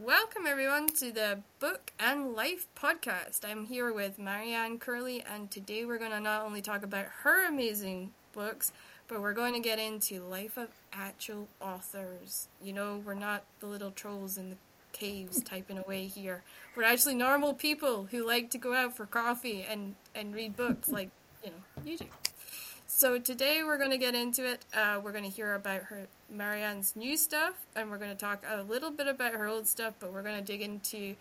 welcome everyone to the Book and Life podcast. I'm here with Marianne Curley, and today we're going to not only talk about her amazing books, but we're going to get into life of actual authors. You know, we're not the little trolls in the caves typing away here. We're actually normal people who like to go out for coffee and, and read books like, you know, you do. So today we're going to get into it. Uh, we're going to hear about her Marianne's new stuff, and we're going to talk a little bit about her old stuff. But we're going to dig into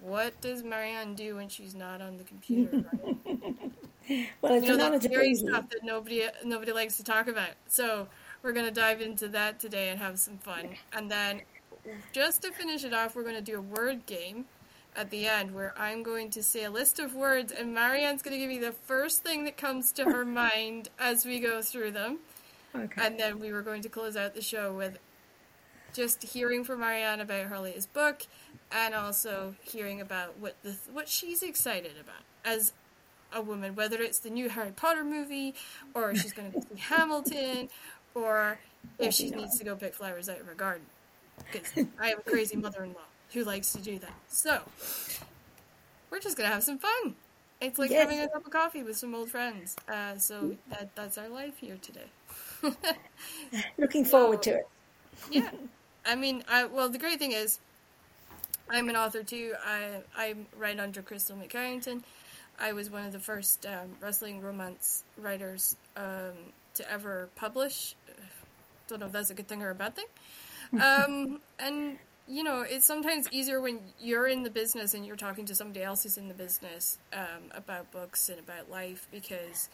what does Marianne do when she's not on the computer. well, it's you know, scary stuff that nobody nobody likes to talk about. So we're going to dive into that today and have some fun. And then, just to finish it off, we're going to do a word game at the end where I'm going to say a list of words and Marianne's going to give me the first thing that comes to her mind as we go through them. Okay. And then we were going to close out the show with just hearing from Marianne about her latest book and also hearing about what the what she's excited about as a woman, whether it's the new Harry Potter movie or she's going to go see Hamilton or if she needs to go pick flowers out of her garden. Because I have a crazy mother-in-law who likes to do that. So, we're just gonna have some fun. It's like yes. having a cup of coffee with some old friends. Uh, so that that's our life here today. Looking forward so, to it. yeah, I mean, I, well, the great thing is, I'm an author too. I I write under Crystal McCarrington. I was one of the first um, wrestling romance writers um, to ever publish. Don't know if that's a good thing or a bad thing. Um, and you know, it's sometimes easier when you're in the business and you're talking to somebody else who's in the business um, about books and about life because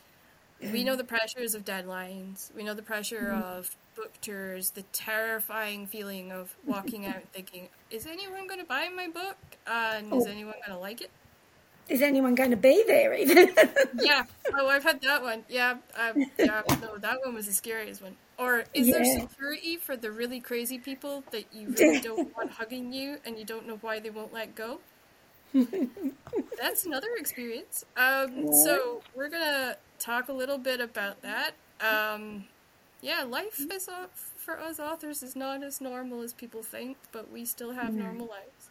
we know the pressures of deadlines, we know the pressure mm-hmm. of book tours, the terrifying feeling of walking out thinking, is anyone going to buy my book? Uh, and oh. is anyone going to like it? Is anyone going to be there even? yeah. Oh, I've had that one. Yeah. Um, yeah. No, that one was the scariest one. Or is yeah. there security for the really crazy people that you really don't want hugging you and you don't know why they won't let go? That's another experience. Um, so we're gonna talk a little bit about that. Um, yeah, life is uh, for us authors is not as normal as people think, but we still have mm. normal lives.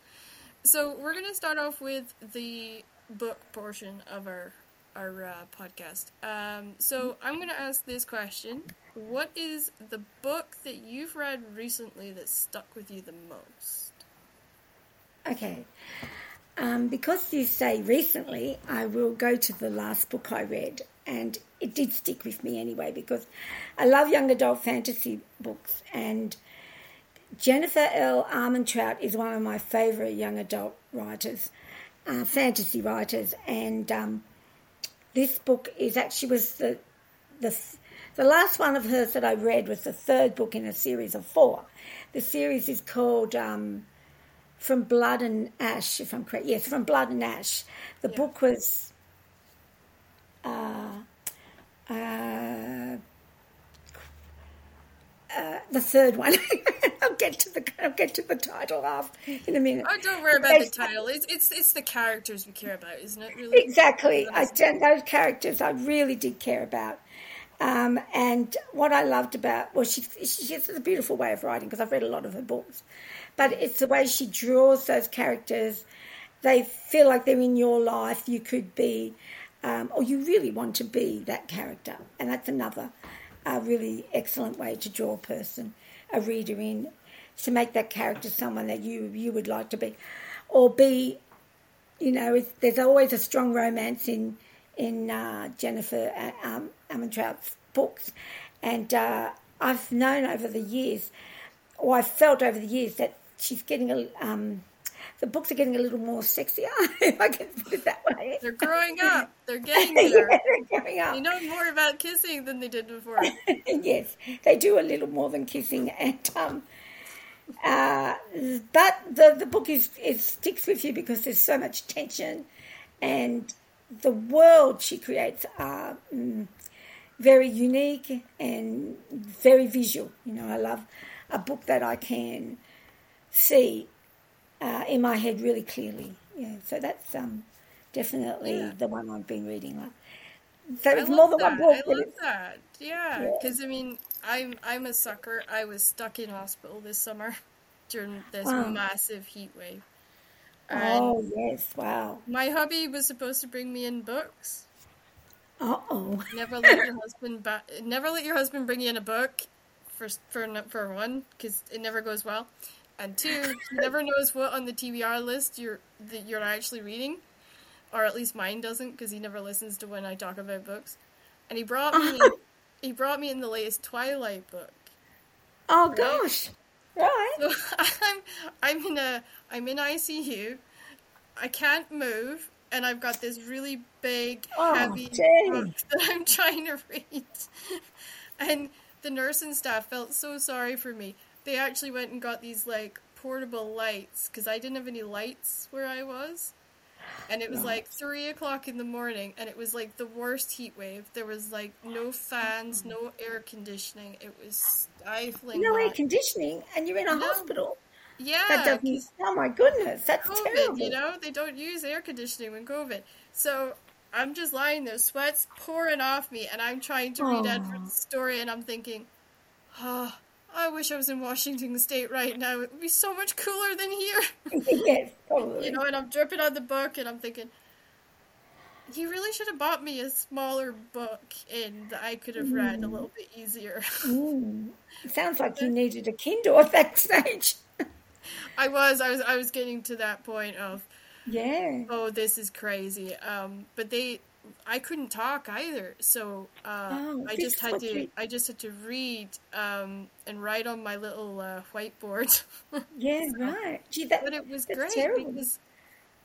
So we're gonna start off with the book portion of our our uh, podcast. Um, so I'm going to ask this question: What is the book that you've read recently that stuck with you the most? Okay. Um, because you say recently, I will go to the last book I read, and it did stick with me anyway because I love young adult fantasy books, and Jennifer L. Armentrout is one of my favourite young adult writers, uh, fantasy writers, and um, this book is actually was the the the last one of hers that I read was the third book in a series of four. The series is called um, From Blood and Ash, if I'm correct. Yes, From Blood and Ash. The yeah. book was uh, uh, uh, the third one. I'll get to the I'll get to the title half in a minute. Oh, don't worry about the title. It's it's it's the characters we care about, isn't it? Really, exactly. I those characters I really did care about. Um, and what I loved about well, she she has a beautiful way of writing because I've read a lot of her books, but it's the way she draws those characters. They feel like they're in your life. You could be, um, or you really want to be that character, and that's another a really excellent way to draw a person, a reader in, to make that character someone that you you would like to be, or be, you know, there's always a strong romance in in uh, Jennifer uh, um, Armentrout's books, and uh, I've known over the years, or I've felt over the years that she's getting a um, the books are getting a little more sexier, if I can put it that way. They're growing up. They're getting there. yeah, they're growing up. They know more about kissing than they did before. yes, they do a little more than kissing, and um, uh, but the the book is it sticks with you because there's so much tension, and the world she creates are mm, very unique and very visual. You know, I love a book that I can see uh, in my head really clearly. Yeah, so that's um, definitely yeah. the one I've been reading. Like, so it's more than that. one book. I love that. Yeah, because yeah. I mean, I'm I'm a sucker. I was stuck in hospital this summer during this Wow. massive heat wave. And Oh, yes. Wow. my hubby was supposed to bring me in books. Uh oh. Never let your husband ba- never let your husband bring you in a book for for for one because it never goes well, and two he never knows what on the TBR list you're that you're actually reading, or at least mine doesn't because he never listens to when I talk about books, and he brought me he brought me in the latest Twilight book. Oh, gosh. Right. So I'm I'm in a I'm in ICU. I can't move, and I've got this really big, Oh, heavy gee. book that I'm trying to read. And the nurse and staff felt so sorry for me. They actually went and got these like portable lights because I didn't have any lights where I was. And it was like three o'clock in the morning, and it was like the worst heat wave. There was like no fans, no air conditioning. It was stifling. No air conditioning, and you're in a No. hospital. Yeah, That doesn't. Oh my goodness, that's COVID, terrible. you know, they don't use air conditioning when COVID. So I'm just lying there, sweat's pouring off me, and I'm trying to read Aw. Edward's story, and I'm thinking, oh, I wish I was in Washington State right now. It would be so much cooler than here. yes, probably. you know, and I'm dripping on the book, and I'm thinking, you really should have bought me a smaller book, and I could have read a Mm. little bit easier. Mm. It sounds like you needed a Kindle at that stage. I was, I was, I was getting to that point of. yeah. oh this is crazy um but they i couldn't talk either so uh Oh, i just had to i just had to read um and write on my little uh, whiteboard Yeah, right. Gee, that, but it was great terrible. because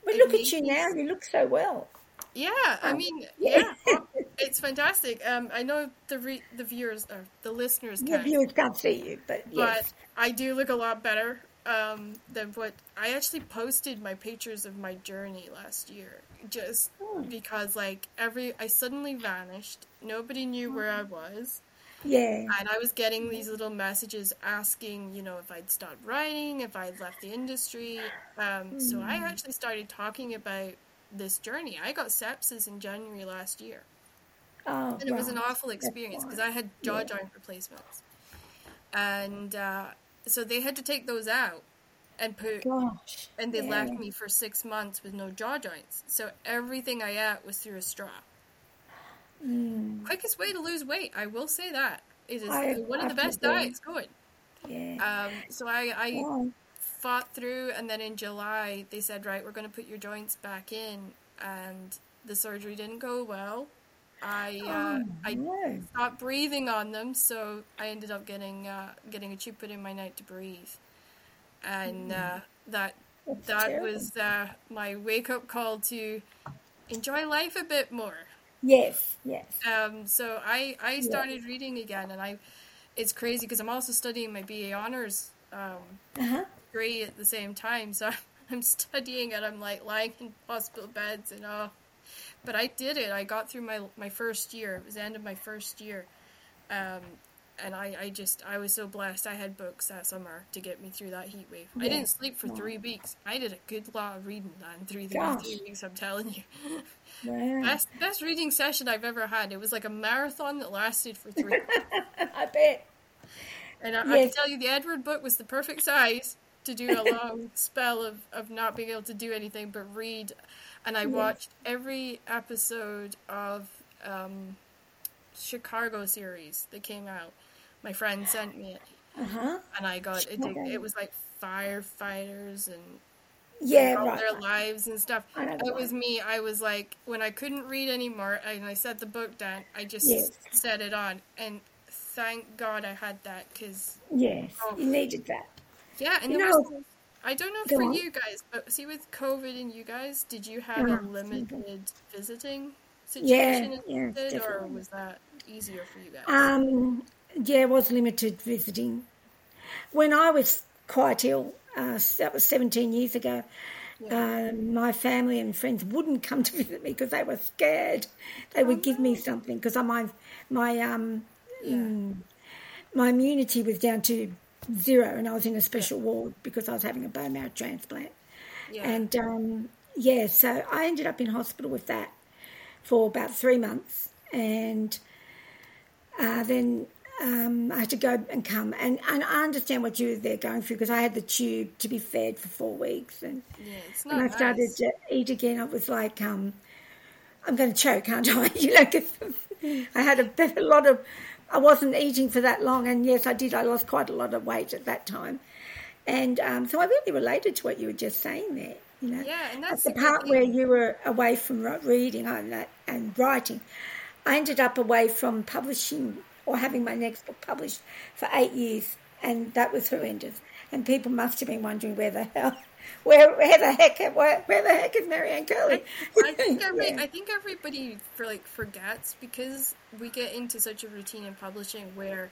but look at you now. You look so well. yeah i Um, mean yeah. it's fantastic um i know the re- the viewers or the listeners The can't viewers can't see you, but but. I do look a lot better um, than what I actually posted my pictures of my journey last year, just Hmm. because like every I suddenly vanished. Nobody knew where I was, Yeah. and I was getting these little messages asking, you know, if I'd stopped writing, if I'd left the industry. Um, So I actually started talking about this journey. I got sepsis in January last year. Oh, And it was an awful experience because I had jaw joint replacements. And uh, so they had to take those out and put, Gosh. and they yeah. left me for six months with no jaw joints. So everything I ate was through a straw. Mm, Quickest way to lose weight, I will say that. It is I one of the best diets going. yeah. Um, so I, I Wow. fought through, and then in July they said, right, we're going to put your joints back in, and the surgery didn't go well. I uh, Oh, I no. stopped breathing on them, so I ended up getting uh, getting a tube put in my night to breathe, and uh, that That's that terrible. was uh, my wake up call to enjoy life a bit more. Yes, yes. Um, so I I started reading again, and I it's crazy because I'm also studying my BA honors um, Uh-huh. degree at the same time. So I'm studying and I'm like lying in hospital beds and oh, but I did it. I got through my my first year. It was the end of my first year, um, and I I just I was so blessed. I had books that summer to get me through that heat wave. I didn't sleep for three weeks. I did a good lot of reading in three, three, weeks. I'm telling you. Wow. Best best reading session I've ever had. It was like a marathon that lasted for three. I bet. and I, I can tell you, the Edward book was the perfect size to do a long spell of, of not being able to do anything but read. And I watched every episode of um, Chicago series that came out. My friend sent me it, Uh-huh. and I got it. It was like firefighters and Yeah, right. their lives and stuff. It was me. I was like, when I couldn't read anymore, and I set the book down, I just Yes. set it on. And thank God I had that because, Yes, Oh. you needed that. yeah, and You know- was. I don't know for on. you guys, but see, with COVID and you guys, did you have Yeah. a limited visiting situation yeah, instead, or was that easier for you guys? Um, yeah, was limited visiting. When I was quite ill, uh, that was 17 years ago, uh, my family and friends wouldn't come to visit me because they were scared. They would give me something because my, my, um, mm, my immunity was down to zero and I was in a special ward because I was having a bone marrow transplant. yeah. And um, yeah, so I ended up in hospital with that for about three months, and uh, then um, I had to go and come, and, and I understand what you were there going through because I had the tube to be fed for four weeks, and Yeah, when I started nice. to eat again, I was like, um, I'm going to choke, aren't I? You know, 'cause I had a, bit- a lot of, I wasn't eating for that long, and yes, I did. I lost quite a lot of weight at that time, and um, so I really related to what you were just saying there. You know, Yeah, and that's the part thing. where you were away from reading and, that, and writing, I ended up away from publishing or having my next book published for eight years, and that was horrendous. And people must have been wondering where the hell, where, where the heck, where, where the heck is Marianne Curley? I think every, Yeah. I think everybody for like forgets because we get into such a routine in publishing where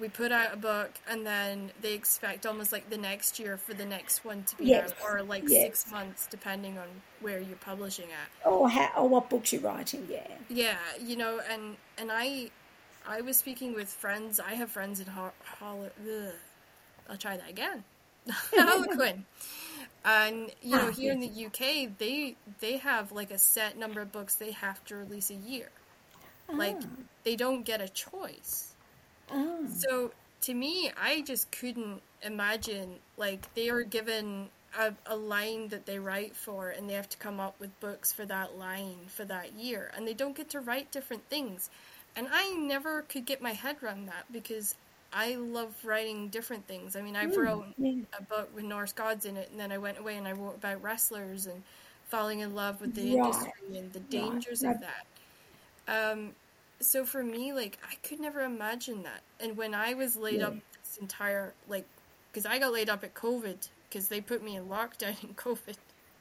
we put out a book and then they expect almost like the next year for the next one to be Yes, out or like yes. six months depending on where you're publishing at. or, how, or what books you're writing, yeah. Yeah, you know, and and I I was speaking with friends. I have friends in Hol- Hol- I'll try that again. Harlequin. And you know, Ah, here in the UK, they they have like a set number of books they have to release a year. Like they don't get a choice. Oh, So to me, I just couldn't imagine like they are given a, a line that they write for, and they have to come up with books for that line for that year, and they don't get to write different things. And I never could get my head around that because I love writing different things. I mean, I wrote a book with Norse gods in it, and then I went away and I wrote about wrestlers and falling in love with the Right, industry and the dangers right. of that. Um, so for me, like I could never imagine that. And when I was laid Yeah. up this entire like, because I got laid up at COVID because they put me in lockdown in COVID.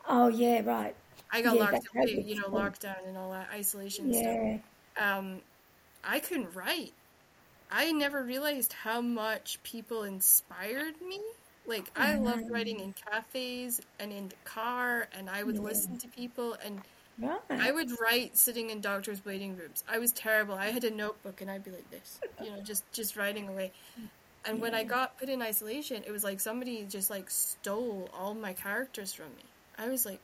oh yeah, right. I got Yeah, locked right. you know, lockdown and all that isolation stuff. Yeah, Um, I couldn't write. I never realized how much people inspired me. Like I loved writing in cafes and in the car, and I would listen to people and. I would write sitting in doctors' waiting rooms. I was terrible. I had a notebook and I'd be like this, you know, just just writing away. And when I got put in isolation, it was like somebody just like stole all my characters from me. I was like,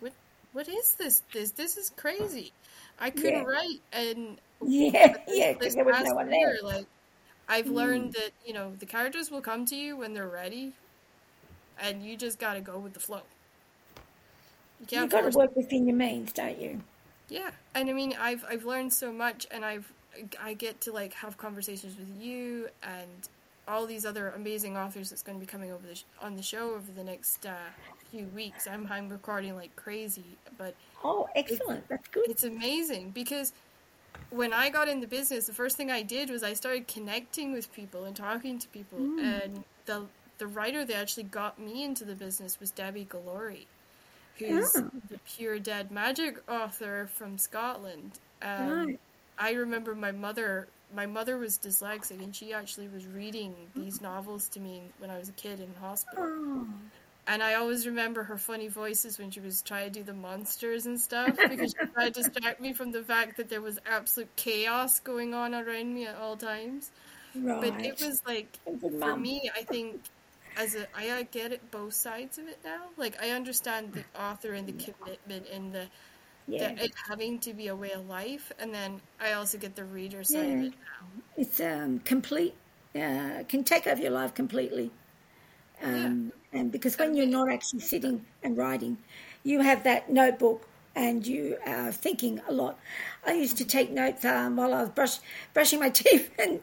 what what is this? This this is crazy. I couldn't Yeah. write and yeah, yeah, because there was no one year, there. Mm. like I've learned that, you know, the characters will come to you when they're ready and you just gotta go with the flow. You can't You've got to work within your means, don't you? yeah, and I mean, I've I've learned so much, and I've I get to like have conversations with you and all these other amazing authors that's going to be coming over the sh- on the show over the next uh, few weeks. I'm I'm recording like crazy, but Oh, excellent. That's good. it's amazing because when I got in the business, the first thing I did was I started connecting with people and talking to people, and the the writer that actually got me into the business was Debi Gliori, who's Oh. the pure dead magic author from Scotland. Um. I remember my mother. My mother was dyslexic, and she actually was reading these novels to me when I was a kid in hospital. Oh, And I always remember her funny voices when she was trying to do the monsters and stuff because she tried to distract me from the fact that there was absolute chaos going on around me at all times. right. But it was like for me, I think as a I I get it both sides of it now. Like I understand the author and the commitment and the, yeah. it having to be a way of life, and then I also get the reader side of it now. It's um, complete, uh, can take over your life completely. Um, And because when you're not actually sitting and writing, you have that notebook and you are thinking a lot. I used to take notes um, while I was brush, brushing my teeth, and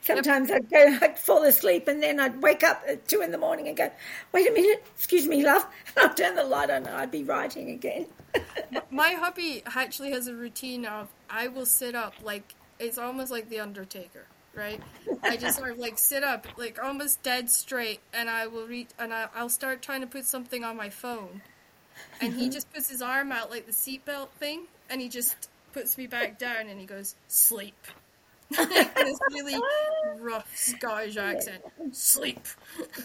sometimes I'd go, I'd fall asleep, and then I'd wake up at two in the morning and go, "Wait a minute, excuse me, love," and I'd turn the light on, and I'd be writing again. My hubby actually has a routine of I will sit up like it's almost like the Undertaker, right? I just sort of like sit up like almost dead straight, and I will read and I, I'll start trying to put something on my phone, and he mm-hmm. just puts his arm out like the seatbelt thing, and he just puts me back down, and he goes sleep. this really rough Scottish accent, sleep.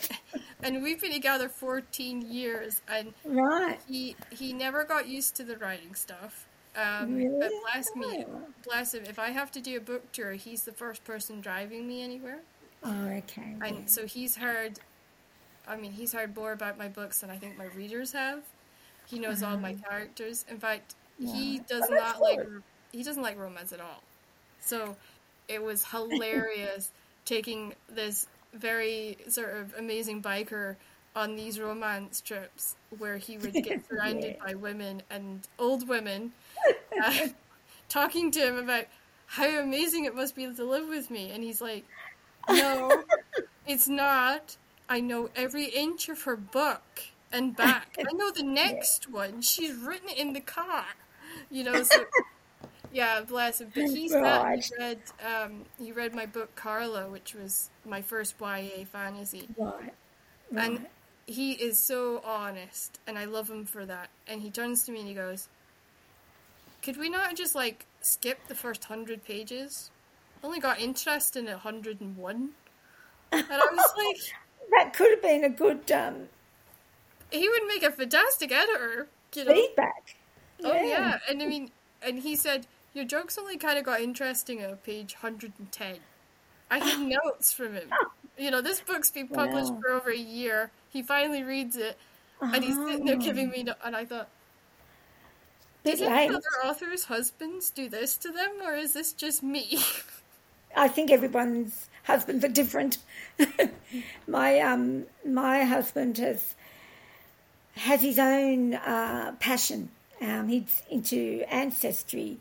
and we've been together 14 years, and right. he he never got used to the writing stuff. Um, Really? But bless me, Oh. bless him. If I have to do a book tour, he's the first person driving me anywhere, Oh, okay. and so he's heard. I mean, he's heard more about my books than I think my readers have. He knows all my characters. In fact, he Uh-huh. Does Oh, not like he doesn't like romance at all. So it was hilarious taking this very sort of amazing biker on these romance trips where he would get surrounded Yeah. by women and old women uh, talking to him about how amazing it must be to live with me. And he's like, No, it's not. I know every inch of her book and back. I know the next one. She's written it in the car. You know, so yeah, bless him. But he's Right. he read um, he read my book Carla, which was my first YA fantasy. Right. And. He is so honest, and I love him for that. And he turns to me and he goes, Could we not just like skip the first hundred pages? I Only got interest in hundred and one. And I was like, That could have been a good um, he would make a fantastic editor, you know. feedback. Oh yeah, and I mean, and he said your jokes only kind of got interesting at page hundred and ten. I had notes from him. You know, this book's been published Wow. for over a year. He finally reads it, and he's sitting there giving me. No- and I thought, Bit did late. other authors' husbands do this to them, or is this just me? I think everyone's husbands are different. my um, my husband has has his own uh, passion. Um, he's into ancestry,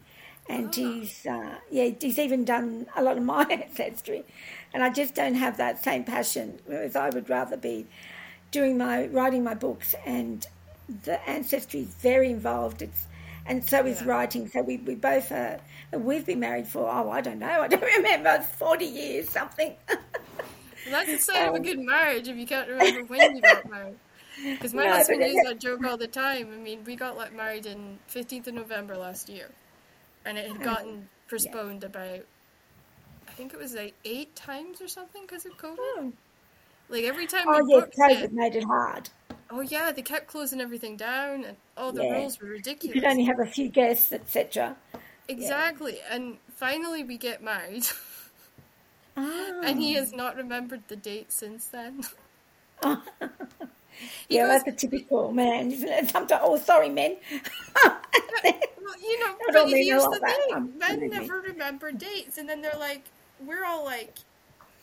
and he's uh, yeah he's even done a lot of my ancestry, and I just don't have that same passion. Whereas I would rather be doing my writing my books, and the ancestry is very involved. It's and so is Yeah. writing. So we, we both are. We've been married for oh I don't know I don't remember forty years something. Well, that's the sign of a Um, good marriage if you can't remember when you got married. Because my No, husband but used that joke all the time. I mean, we got like married in 15th of November last year, and it had gotten postponed about, I think it was like eight times or something because of COVID. Like every time oh yeah, COVID it, made it hard. oh yeah, they kept closing everything down, and all the Yeah. rules were ridiculous. You could only have a few guests, etc. Exactly, and finally we get married, Ah. and he has not remembered the date since then. He yeah, goes- that's a typical man, isn't it? Sometimes, oh, sorry, men. Well, you know, but here's the thing: men never remember dates, and then they're like, "We're all like,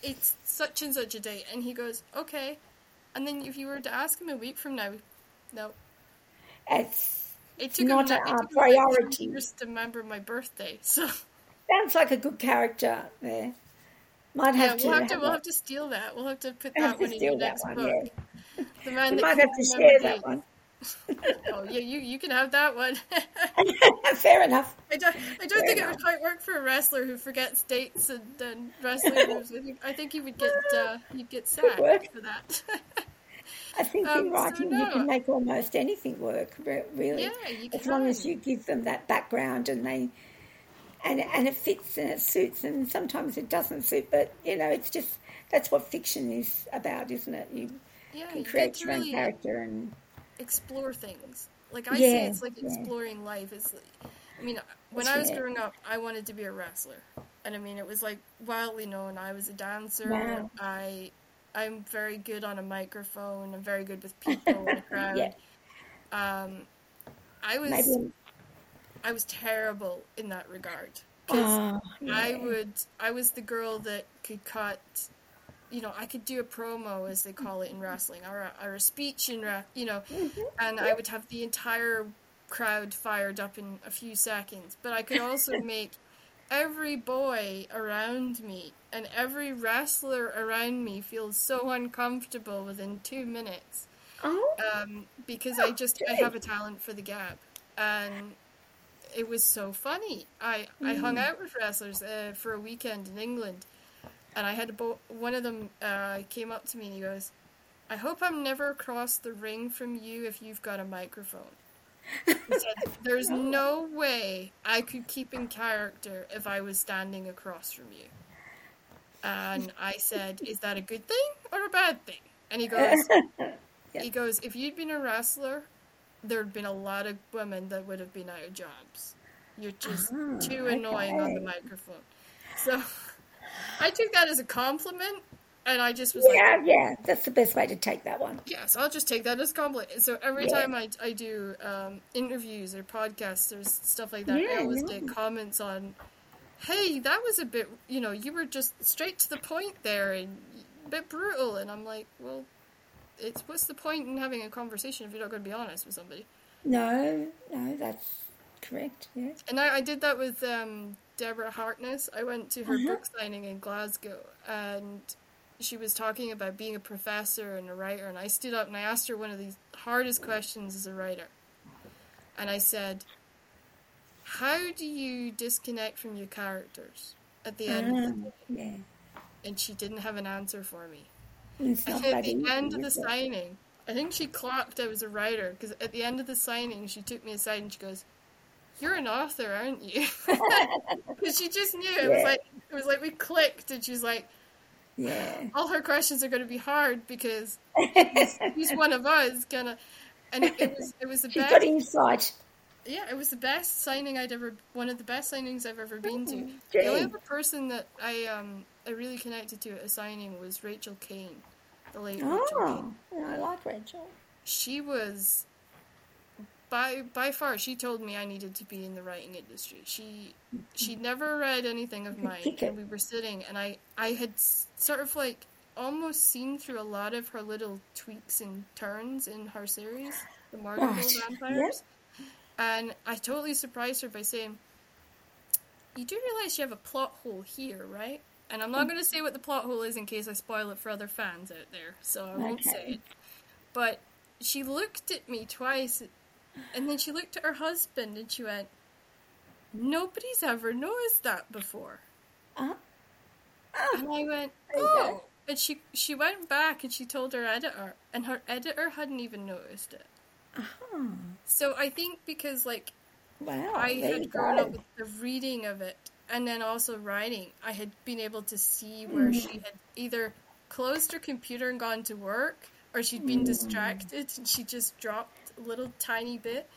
it's such and such a date," and he goes, "Okay," and then if you were to ask him a week from now, no, It's it took Not him, a- it took priority. years to remember my birthday. So sounds like a good character there. Might yeah, have to. we'll have to have we'll that. have to steal that. We'll have to put that one in your next one, book. yeah. The man We that might have to share that one. Oh yeah, you you can have that one. Fair enough. I don't, I don't think it would quite work for a wrestler who forgets dates and then wrestling moves. I think, I think he would get uh, he'd get sacked work. for that. I think Um, in so writing you can make almost anything work, really. Yeah, you As long as you give them that background and they and and it fits and it suits and sometimes it doesn't suit, but you know, it's just that's what fiction is about, isn't it? You yeah, can create to your own really character and explore things. Like I say, it's like yeah. exploring life. It's, like, I mean, when That's I was right. growing up, I wanted to be a wrestler, and I mean, it was like wildly known. I was a dancer. Wow. I, I'm very good on a microphone. I'm very good with people in a crowd. Yeah. Um, I was maybe I was terrible in that regard. oh, I would I was the girl that could cut you know, I could do a promo as they call it in wrestling or a, or a speech in re- you know, and I would have the entire crowd fired up in a few seconds, but I could also make every boy around me and every wrestler around me feel so uncomfortable within 2 minutes. Oh, um, because I just I have a talent for the gap, and it was so funny. I I hung out with wrestlers uh, for a weekend in England, and I had bo- one of them uh, came up to me and he goes, "I hope I'm never across the ring from you if you've got a microphone." He said, "There's no way I could keep in character if I was standing across from you." And I said, "Is that a good thing or a bad thing?" And he goes, Yeah. he goes, if you'd been a wrestler, there'd been a lot of women that would have been out of jobs. You're just Ah, too annoying on the microphone. So I took that as a compliment, and I just was yeah, like, yeah. That's the best way to take that one. yes, I'll just take that as a compliment. So every Yeah. time I, I do um, interviews or podcasts or stuff like that, I always yeah. get comments on hey, that was a bit, you know, you were just straight to the point there and a bit brutal. And I'm like, well, it's what's the point in having a conversation if you're not going to be honest with somebody? No, no, that's correct. Yeah. And I, I did that with um, Deborah Harkness. I went to her Uh-huh. book signing in Glasgow, and she was talking about being a professor and a writer. And I stood up and I asked her one of the hardest questions as a writer. And I said, How do you disconnect from your characters at the end of the Um, yeah. And she didn't have an answer for me. At the end of the signing, I think she clocked I was a writer because at the end of the signing, she took me aside and she goes, "You're an author, aren't you?" Because she just knew it was like it was like we clicked, and she's like, Yeah. "All her questions are going to be hard because he's, he's one of us." Gonna, and it, it was it was the She's best. got insight. Yeah, it was the best signing I'd ever, one of the best signings I've ever been to. Mm, The only other person that I um I really connected to at a signing was Rachel Caine, the late Rachel Caine. Oh, I like Rachel. She was by by far she told me I needed to be in the writing industry. She she never read anything of mine, and we were sitting, and I I had sort of like almost seen through a lot of her little tweaks and turns in her series, the Right. Vampires. And I totally surprised her by saying, You do realize you have a plot hole here, right? And I'm not going to say what the plot hole is in case I spoil it for other fans out there, so I won't say it. But she looked at me twice, and then she looked at her husband and she went, Nobody's ever noticed that before. Uh, And I went, Oh. And she, she went back and she told her editor, and her editor hadn't even noticed it. uh-huh. So I think because, like, Wow. I had grown go. up with the reading of it and then also writing. I had been able to see where Mm-hmm. she had either closed her computer and gone to work or she'd Mm. been distracted and she just dropped little tiny bit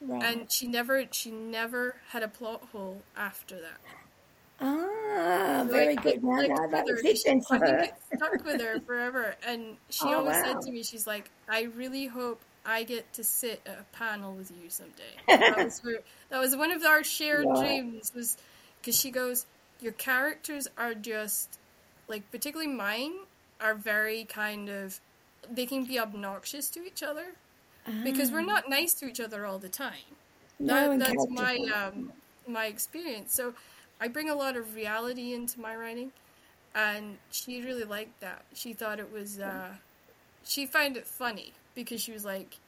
Right. and she never she never had a plot hole after that. ah, very Like, good. it Now, that with was her. it I think it stuck with her forever. And she Oh, always wow. said to me, she's like, I really hope I get to sit at a panel with you someday. that, was her, that was one of our shared Wow. dreams was because she goes, your characters are just, like, particularly mine, are very kind of, they can be obnoxious to each other because we're not nice to each other all the time that, and that's my um, my experience. So I bring a lot of reality into my writing, and she really liked that. She thought it was uh, she found it funny because she was like,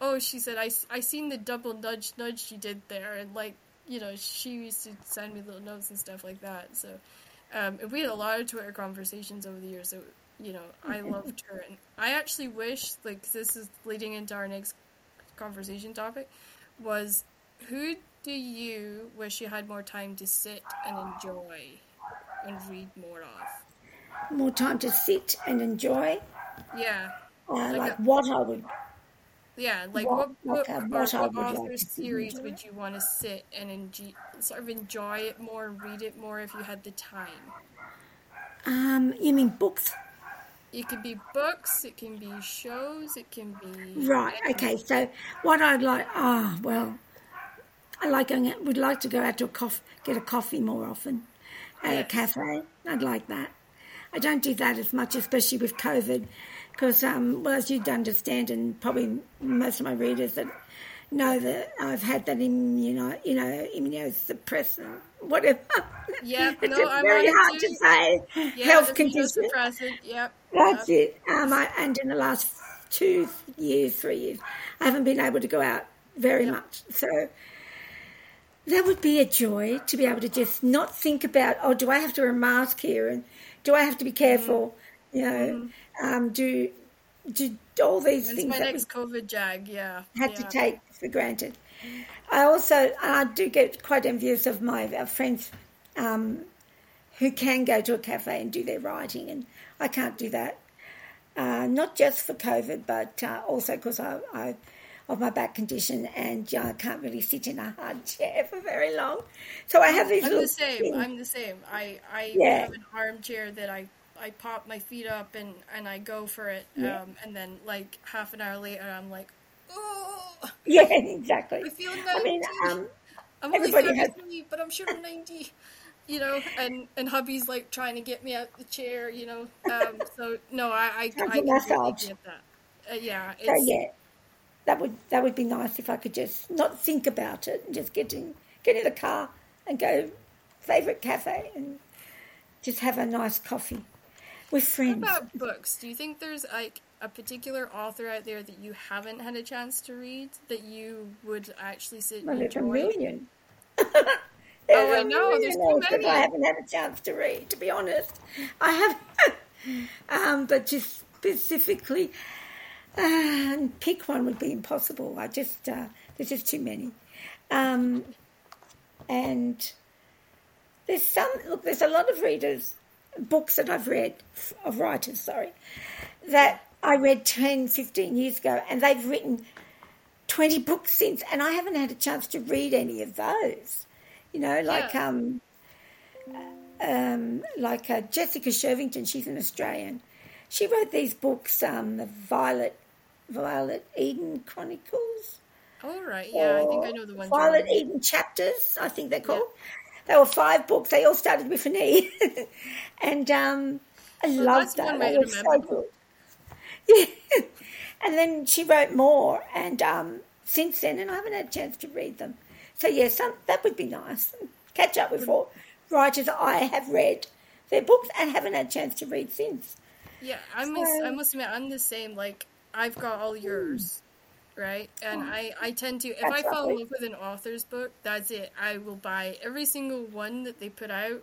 "Oh," she said, "I I seen the double nudge nudge she did there," and like you know she used to send me little notes and stuff like that. So um, we had a lot of Twitter conversations over the years. So you know I loved her, and I actually wish like this is leading into our next conversation topic was who do you wish you had more time to sit and enjoy and read more of? More time to sit and enjoy. Yeah, Uh, Like like a- what I would. yeah. Like What- what like, or what what would like author series enjoy. would you want to sit and enjoy, sort of enjoy it more, and read it more if you had the time? Um, you mean books? It can be books, it can be shows, it can be Right. Okay. So what I'd like. Ah, well, I like going. Out, would like to go out to a coffee, get a coffee more often, at a cafe. I'd like that. I don't do that as much, especially with COVID, because um, well, as you'd understand, and probably most of my readers that know that I've had that immuno, you know, immunosuppressant, whatever. Yeah, it's no, I'm very hard too. to say. yeah, Health condition. Yep. That's yep. it. Um, I, and in the last two years, three years, I haven't been able to go out very much. So that would be a joy to be able to just not think about, oh, do I have to wear a mask here? And do I have to be careful? You know, um, do, do all these That's things my next COVID jag. Yeah, had yeah. to take for granted. I also I do get quite envious of my friends um, who can go to a cafe and do their writing, and I can't do that. Uh, not just for COVID, but uh, also because I, I of my back condition and uh, I can't really sit in a hard chair for very long. So I have these I'm little the same. things. I'm the same. I I Yeah. have an armchair that I I pop my feet up and and I go for it. Yeah. Um, and then like half an hour later, I'm like, oh, Yeah, exactly. I feel I mean, nineteen." um, I'm only Everybody has- 33, but I'm sure I'm 90. You know, and and hubby's like trying to get me out the chair. You know, um, so no, I I, I a completely get that. Uh, yeah, So yeah, that would that would be nice if I could just not think about it and just get in get in the car and go favorite cafe and just have a nice coffee with friends. What about books? Do you think there's like a particular author out there that you haven't had a chance to read that you would actually sit Well, and there's a million. Oh, I know, there's too many. I haven't had a chance to read, to be honest. I have, um, but just specifically, uh, pick one would be impossible. I just uh, there's just too many, um, and there's some. Look, there's a lot of readers, books that I've read of writers. Sorry, that I read 10, 15 years ago, and they've written 20 books since, and I haven't had a chance to read any of those. You know, like Yeah. um, um, like uh, Jessica Shirvington, she's an Australian. She wrote these books, um, the Violet, Violet Eden Chronicles. All right, yeah, I think I know the ones. Violet. Eden chapters, I think they're called. They were five books. They all started with an E, and um, I Well, loved that's that. one They way to were so good. Yeah, and then she wrote more, and um, since then, and I haven't had a chance to read them. So yes, some, that would be nice. Catch up with all writers I have read their books and haven't had a chance to read since. Yeah, I must. I must admit, I'm the same. Like I've got all hmm. yours, right? And hmm. I, I tend to, if I fall in love with an author's book, that's it. I will buy every single one that they put out.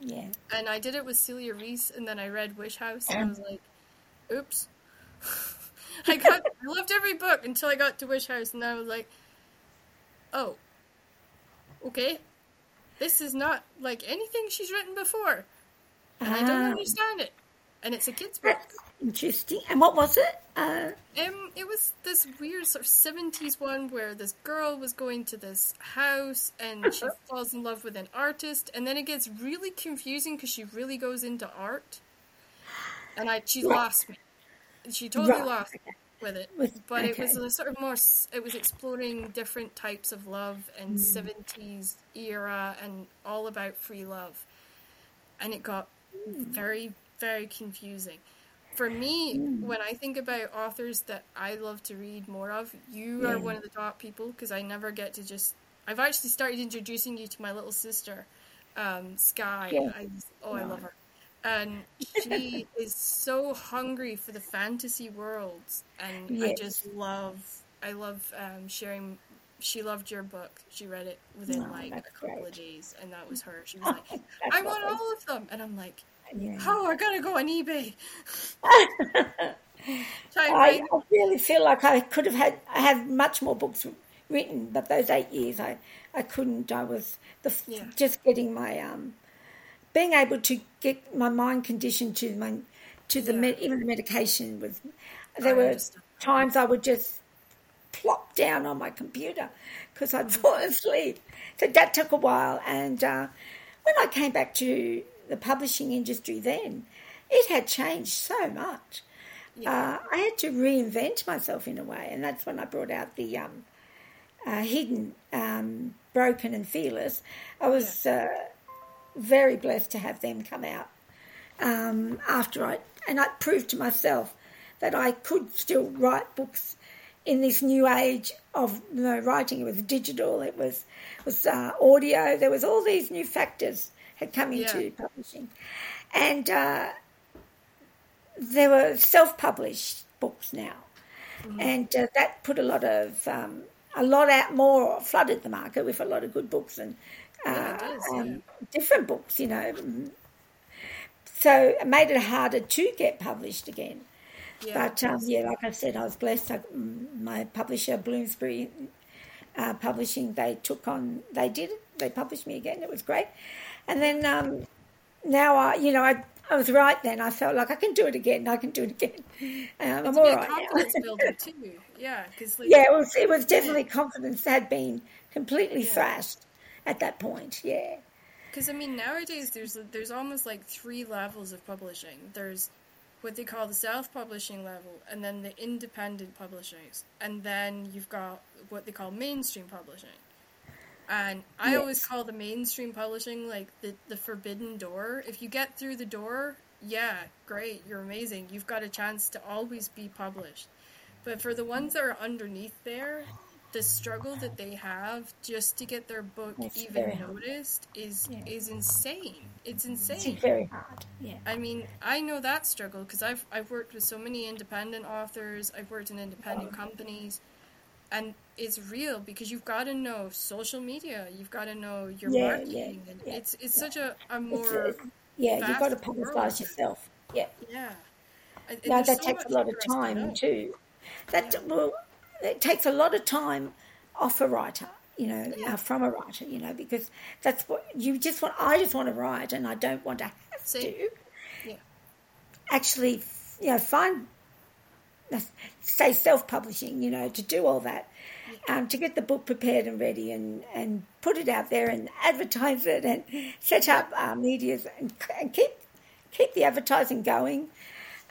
Yeah, And I did it with Celia Rees, and then I read Wish House, and I hmm. was like, oops. I got, I loved every book until I got to Wish House, and I was like, oh, okay, this is not like anything she's written before, and I don't Ah. understand it. And it's a kid's book. interesting. And what was it? Uh, Um, it was this weird sort of seventies one where this girl was going to this house and she falls in love with an artist, and then it gets really confusing because she really goes into art, and I she Right. lost me. She totally Right, lost with it, With- but it was a sort of more. It was exploring different types of love and seventies era and all about free love, and it got Hmm. very very confusing. For me, when I think about authors that I love to read more of, you are one of the top people because I never get to just. I've actually started introducing you to my little sister, um, Sky. Yeah. I, oh, I love her. And she is so hungry for the fantasy worlds, and I just love. I love um, sharing. She loved your book. She read it within Oh, like a couple great. of days, and that was her. She was like, "I want lovely. all of them," and I'm like, yeah. "Oh, I gotta go on eBay." I, I really feel like I could have had I have much more books written, but those eight years I, I couldn't. I was the Yeah. just getting my um being able to get my mind conditioned to my to the Yeah. med, even the medication was there I were understand. times I would just plop down on my computer because I'd fall asleep. So that took a while, and uh, when I came back to the publishing industry, then it had changed so much. Uh, I had to reinvent myself in a way, and that's when I brought out the um, uh, hidden, um, broken, and fearless. I was uh, very blessed to have them come out um, after I, and I proved to myself that I could still write books in this new age of you know, writing. It was digital, it was was uh, audio. There was all these new factors had come into Yeah. publishing, and uh, there were self-published books now, and uh, that put a lot of um, a lot out more flooded the market with a lot of good books and uh, Yeah, does, um, yeah. different books, you know. So it made it harder to get published again. Yeah. But um, yeah, like I said, I was blessed. I, mm, my publisher, Bloomsbury uh, Publishing, they took on, they did it. They published me again. It was great. And then um, now, I, you know, I, I was right then. I felt like I can do it again. I can do it again. Um, I'm all right confidence now. too. Yeah, like, yeah, it was. It was definitely confidence had been completely Yeah. thrashed at that point. Yeah. Because I mean, nowadays there's there's almost like three levels of publishing. There's what they call the self-publishing level, and then the independent publishers, and then you've got what they call mainstream publishing. And I Yes. always call the mainstream publishing like the, the forbidden door. If you get through the door, yeah, great, you're amazing. You've got a chance to always be published. But for the ones that are underneath there, the struggle that they have just to get their book It's even very hard. noticed is Yeah. is insane. It's It's insane. very hard. Yeah. I mean, I know that struggle because I've I've worked with so many independent authors. I've worked in independent companies, and it's real because you've got to know social media. You've got to know your Yeah, marketing, yeah, and yeah, it's it's such a, a more it's- yeah, you've got to publicise yourself. Yeah. yeah. And- and No, that so takes a lot of for to time too. That well, it takes a lot of time off a writer, you know, Yeah. uh, from a writer, you know, because that's what you just want. I just want to write, and I don't want to have to Yeah. actually, you know, find say self-publishing, you know, to do all that, um, to get the book prepared and ready, and and put it out there and advertise it, and set up uh, medias and, and keep keep the advertising going.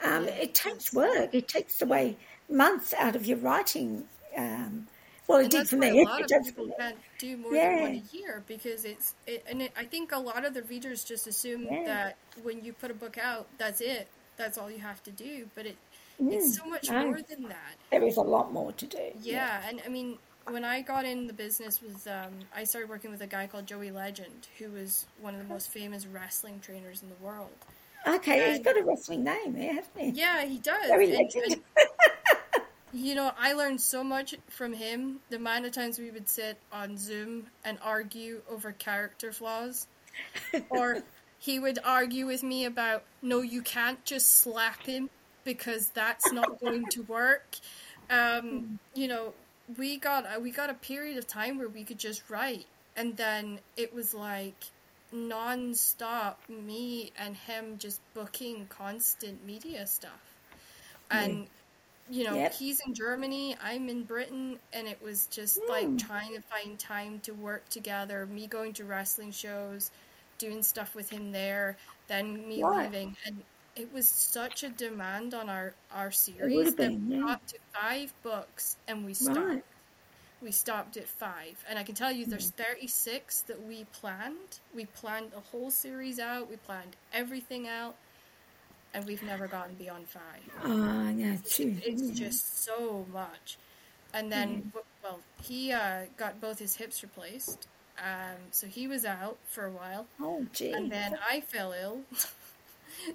Um, it takes work. It takes away months out of your writing. Um, well, it did for me. a lot It of people can't do more Yeah. than one a year because it's it, and it, I think a lot of the readers just assume Yeah. that when you put a book out, that's it. That's all you have to do. But it it's so much more than that. There is a lot more to do. Yeah, and I mean, when I got in the business with, um, I started working with a guy called Joey Legend, who was one of the most famous wrestling trainers in the world. Okay, he's got a wrestling name there, hasn't he? Yeah, he does. Very And- legend. and, you know, I learned so much from him. The amount of times we would sit on Zoom and argue over character flaws, or he would argue with me about, no, you can't just slap him because that's not going to work. Um, you know, we got we got a period of time where we could just write, and then it was like non-stop me and him just booking constant media stuff and you know Yep. he's in germany i'm in britain and it was just Hmm. like trying to find time to work together me going to wrestling shows doing stuff with him there then me leaving and it was such a demand on our our series that we yeah. got to five books and we stopped Right. we stopped at five and i can tell you there's Hmm. 36 that we planned we planned the whole series out we planned everything out and we've never gotten beyond five. five Oh, yeah, true. it's just so much and then w well he uh, got both his hips replaced um, so he was out for a while Oh, gee. and then i fell ill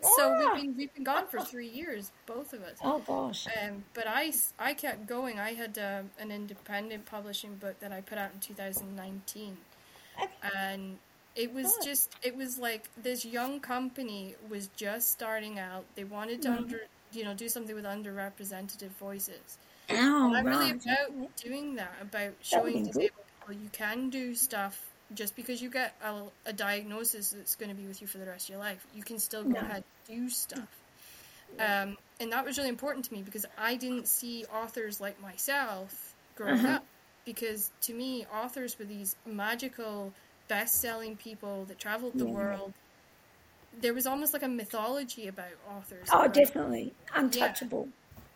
so Ah. we've been we've been gone for three years both of us Oh, gosh. um, but I I kept going. I had um, an independent publishing book that I put out in 2019. And it was Good. just, it was like this young company was just starting out. They wanted to, Mm-hmm. under, you know, do something with underrepresented voices. Oh, I'm really about doing that, about showing disabled people you can do stuff just because you get a, a diagnosis that's going to be with you for the rest of your life. You can still go No. ahead and do stuff. Um, and that was really important to me because I didn't see authors like myself growing Uh-huh. up. Because to me, authors were these magical, best selling people that traveled the Yeah. world. There was almost like a mythology about authors. Oh, definitely. Untouchable.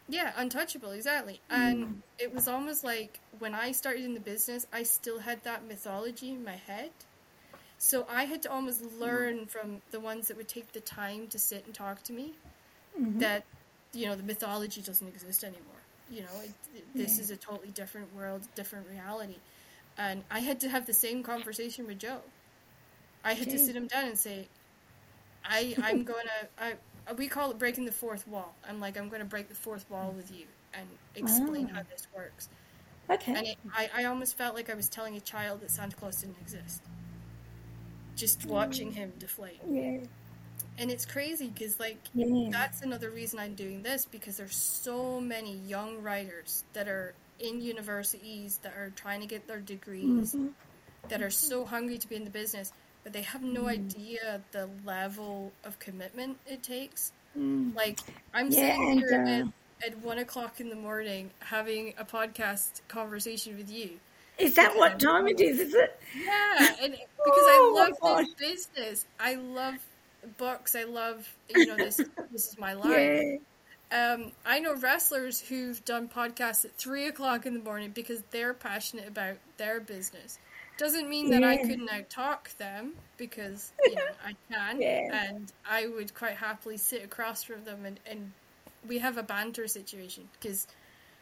yeah, untouchable, exactly. And mm. it was almost like when I started in the business, I still had that mythology in my head. So I had to almost mm. learn from the ones that would take the time to sit and talk to me mm-hmm. that, you know, the mythology doesn't exist anymore. You know, it, it- this is a totally different world, different reality. And I had to have the same conversation with Joe. I had to sit him down and say, I, I'm going to, I, uh, we call it breaking the fourth wall. I'm like, I'm going to break the fourth wall with you and explain Ah. how this works. Okay. And it, I, I almost felt like I was telling a child that Santa Claus didn't exist. Just watching him deflate. yeah. And it's crazy because, like, Yeah. that's another reason I'm doing this because there's so many young writers that are in universities that are trying to get their degrees, Mm-hmm. that are so hungry to be in the business, but they have no idea the level of commitment it takes. Like, I'm Yeah, sitting and, here uh, at, at one o'clock in the morning having a podcast conversation with you. Is that what time it is? Is it? Yeah, and because Oh, I love this business, I love books. I love you know this. this is my life. Yeah. Um, I know wrestlers who've done podcasts at three o'clock in the morning because they're passionate about their business. Doesn't mean that I couldn't outtalk them because you know I can, Yeah. and I would quite happily sit across from them and, and we have a banter situation because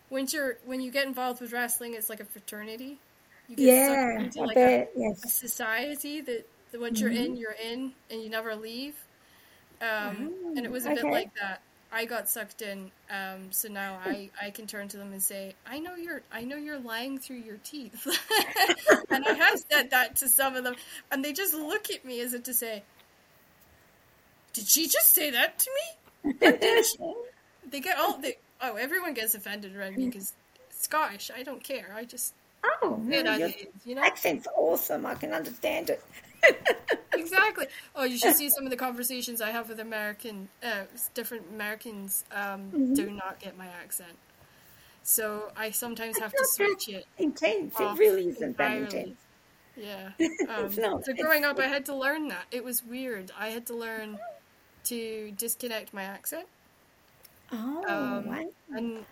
when you're when you get involved with wrestling, it's like a fraternity. You get Yeah, into like a, a Yes. society that, that once you're in, you're in, and you never leave. Um, and it was a bit like that. I got sucked in, um, so now I, I can turn to them and say, "I know you're I know you're lying through your teeth," and I have said that to some of them, and they just look at me as if to say, "Did she just say that to me?" They get all they oh everyone gets offended around me because Scottish. I don't care. I just Oh, say it no, your you know. accent's awesome. I can understand it. Exactly. Oh, you should see some of the conversations I have with American, uh, different Americans. Um, Mm-hmm. Do not get my accent, so I sometimes have to switch it. intense. It really isn't that intense. Yeah. Um, so growing up, I had to learn that. It was weird. I had to learn to disconnect my accent, Oh, Um, wow. and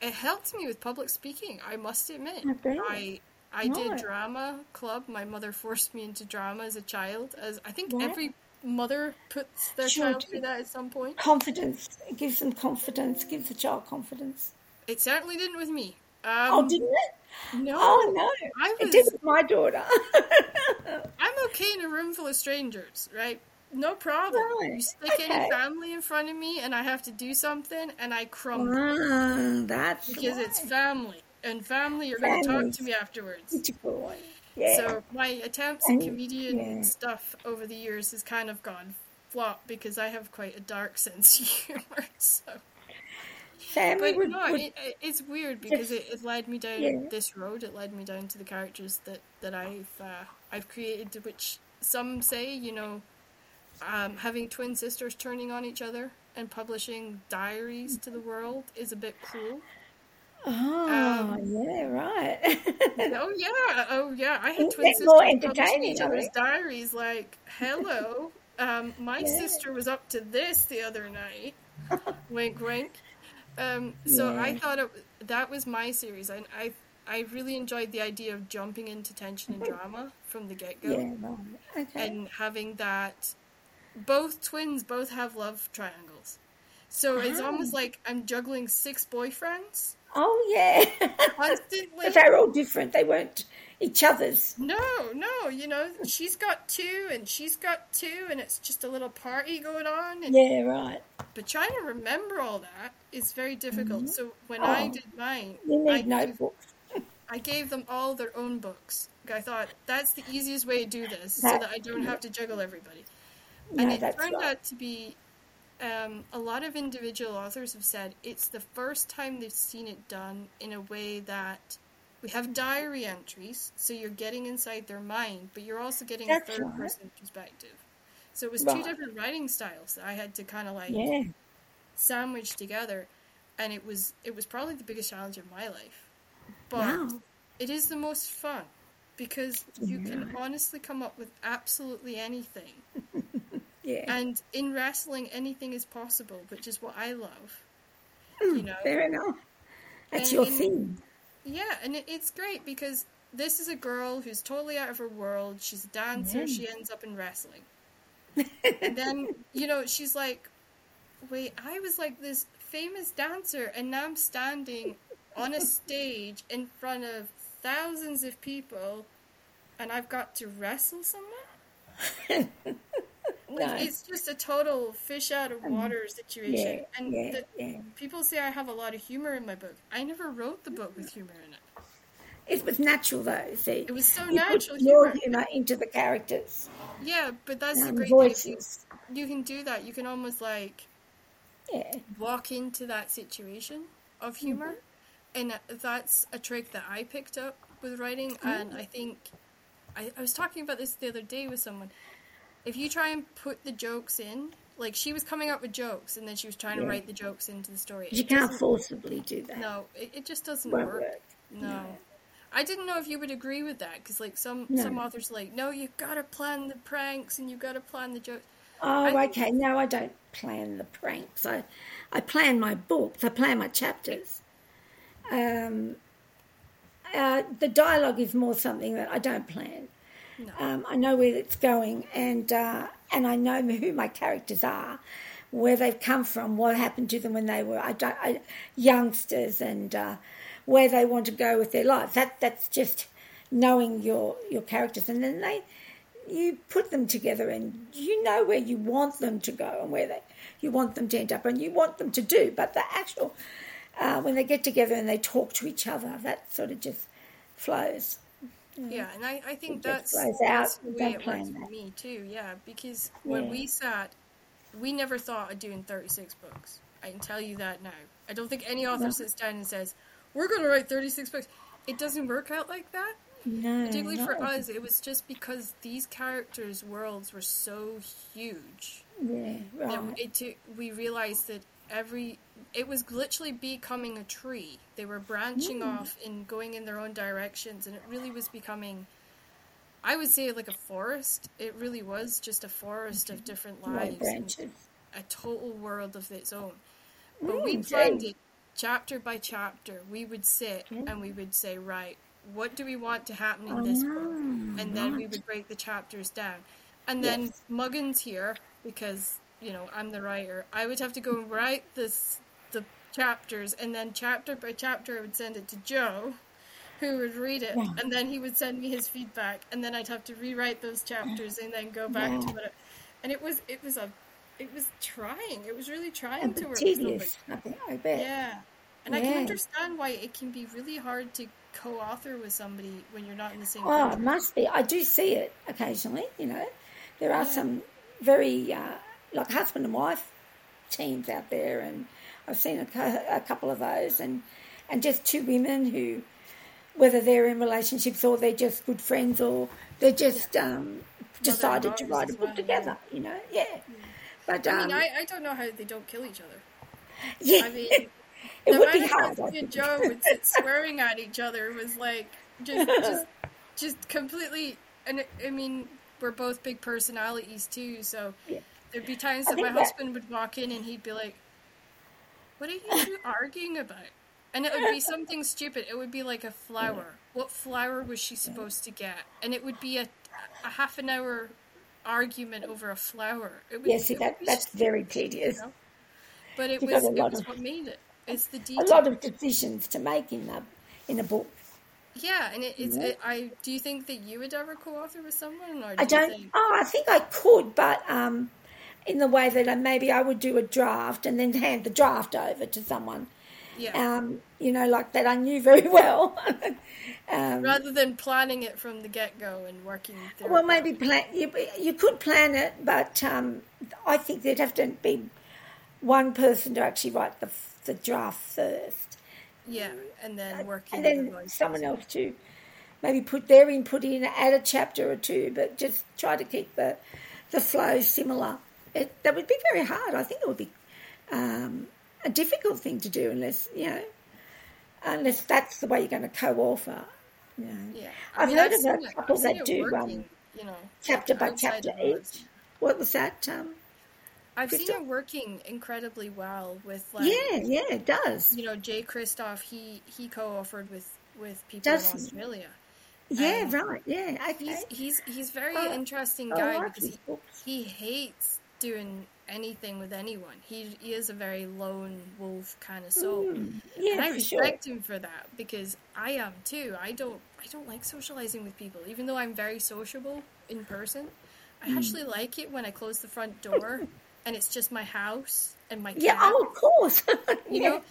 it helped me with public speaking. I must admit. I. I I did drama club. My mother forced me into drama as a child. As I think Right. every mother puts their Sure child through that at some point. Confidence. It gives them confidence. Gives the child confidence. It certainly didn't with me. Oh, Um, didn't it? no, Oh, no. I It did was- with my daughter. I'm okay in a room full of strangers, right? No problem. Right, You stick okay. any family in front of me, and I have to do something, and I crumble ah, that's because it's family, and family are going to talk to me afterwards. Yeah. So my attempts at comedian yeah. stuff over the years has kind of gone flop because I have quite a dark sense of humor. So, Family but would, no, would it, it- it's weird because it, it led me down Yeah. this road. It led me down to the characters that that I've uh, I've created, which some say you know, um, having twin sisters turning on each other and publishing diaries to the world is a bit cruel. Oh, Um, yeah, right. Oh yeah, oh yeah. I had twin sisters more entertaining, each other's diaries. Like, hello, um, my Yeah. sister was up to this the other night. wink, wink. Um, so I thought it, that was my series, and I I really enjoyed the idea of jumping into tension and drama from the get go, yeah, right. Okay. and having that. Both twins both have love triangles, so it's Ah. almost like I'm juggling six boyfriends oh, yeah. constantly. but they're all different. They weren't each other's. No, no, you know, she's got two and she's got two and it's just a little party going on. And, Yeah, right. But trying to remember all that is very difficult. Mm-hmm. So when I Oh. did mine, You I need gave, notebooks. I gave them all their own books. I thought that's the easiest way to do this so That- that I don't have to juggle everybody. No, and it turned right. out to be um, a lot of individual authors have said it's the first time they've seen it done in a way that we have diary entries, so you're getting inside their mind, but you're also getting That's a third right. person perspective. So it was Right. two different writing styles that I had to kind of like Yeah. sandwich together, and it was it was probably the biggest challenge of my life. But Wow. it is the most fun because you can honestly come up with absolutely anything. Yeah. And in wrestling, anything is possible, which is what I love. You mm, know, Fair enough. That's And your in- thing. yeah, and it, it's great because this is a girl who's totally out of her world. She's a dancer. She ends up in wrestling. and then, you know, she's like, wait, I was like this famous dancer, and now I'm standing on a stage in front of thousands of people, and I've got to wrestle someone? No. It's just a total fish out of um, water situation. Yeah, and yeah, the, yeah. people say I have a lot of humor in my book. I never wrote the book with humor in it. It was natural, though. See, It was so you natural put more humor. into the characters Yeah, but that's the and great voices. thing. You can do that. You can almost like Yeah, walk into that situation of mm-hmm. humor, and that's a trick that I picked up with writing. Oh. And I think I, I was talking about this the other day with someone. If you try and put the jokes in, like she was coming up with jokes, and then she was trying to write the jokes into the story. you It can't forcibly do that. No, it, it just doesn't work. work. No. I didn't know if you would agree with that because, like, some No. some authors are like, no, you've got to plan the pranks and you've got to plan the jokes. Oh, okay. No, I don't plan the pranks. I, I plan my books. I plan my chapters. Um, uh, the dialogue is more something that I don't plan. No. Um, I know where it's going, and uh, and I know who my characters are, where they've come from, what happened to them when they were I I, youngsters, and uh, where they want to go with their lives. That that's just knowing your your characters, and then they you put them together, and you know where you want them to go and where they you want them to end up, and you want them to do. But the actual uh, when they get together and they talk to each other, that sort of just flows. Yeah, and I, I think that's, that's the way it works plan for me too. Yeah, because when we sat, we never thought of doing 36 books. I can tell you that now. I don't think any author No. sits down and says, "We're going to write 36 books." It doesn't work out like that. No, Particularly for us, it was just because these characters' worlds were so huge Yeah, right. it took, we realized that every it was literally becoming a tree. They were branching Mm. off and going in their own directions, and it really was becoming. I would say like a forest. It really was just a forest of different lives, and a total world of its own. But we Mm, planned it chapter by chapter. We would sit and we would say, right, what do we want to happen in this book? Ah, And then we would break the chapters down. And then Yes. Muggins here, because you know I'm the writer, I would have to go and write this the chapters, and then chapter by chapter I would send it to Joe, who would read it, Yeah. and then he would send me his feedback, and then I'd have to rewrite those chapters and then go back to Yeah. it. And it was it was a it was trying. It was really trying to work. tedious, I, think, I bet. yeah. And I can understand why it can be really hard to co-author with somebody when you're not in the same Oh, it must be. I do see it occasionally, you know. There are Yeah. some very, uh, like husband and wife teams out there, and I've seen a, a couple of those, and, and just two women who, whether they're in relationships or they're just good friends or they're just um, decided to write a book well, together, you know. Yeah. But, I um, mean, I, I don't know how they don't kill each other. yeah, I mean, it the would be hard. I and. Joe would sit swearing at each other was like just just just completely. And I mean, we're both big personalities too, so Yeah. There'd be times that my that- husband would walk in and he'd be like, "What are you two arguing about?" And it would be something stupid. It would be like a flower. What flower was she supposed to get? And it would be a, a half an hour argument over a flower. It would, Yeah, see, that, that's very tedious. know? But it You've was it was of- what made it. It's the A lot of decisions to make in a, in a book. yeah, and it, it's. Yeah. It, I do you think that you would ever co-author with someone, or do I don't. think? Oh, I think I could, but um, in the way that maybe I would do a draft and then hand the draft over to someone. Yeah. Um, you know, like that I knew very well. um, Rather than planning it from the get-go and working through well, maybe plan. You, you could plan it, but um, I think there'd have to be one person to actually write the the draft first, Yeah, and then working and then the someone else to maybe put their input in, add a chapter or two, but just try to keep the the flow similar. It, that would be very hard. I think it would be um, a difficult thing to do unless you know, unless that's the way you're going to co-author. You know. Yeah, I've mean, heard of seen a couple I've that do, working, um, you know, chapter by chapter each. What was that? Um, I've seen Crystal? it working incredibly well with like yeah, yeah, it does. you know Jay Kristoff. He he co-authored with with people in Doesn't he? Australia. Yeah, um, right. Yeah, okay. He's he's he's very Oh, interesting guy like because he, he hates doing anything with anyone. He he is a very lone wolf kind of soul. Mm, And yeah, I for sure. respect him for that because I am too. I don't I don't like socializing with people, even though I'm very sociable in person. I Mm. actually like it when I close the front door and it's just my house and my cat. Yeah, oh, of course. you yeah. know,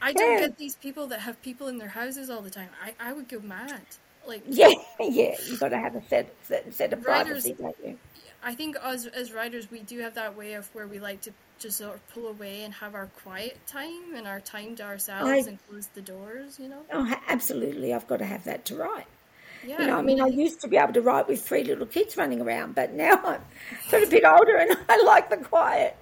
I don't Yeah. get these people that have people in their houses all the time. I, I would go mad. Like Yeah, yeah, you've got to have a set, set, set of Writers- privacy, don't you? I think as as writers, we do have that way of where we like to just sort of pull away and have our quiet time and our time to ourselves I- and close the doors. You know. Oh, absolutely. I've got to have that to write. Yeah. You know, I mean, I used to be able to write with three little kids running around, but now I'm sort of a bit older and I like the quiet.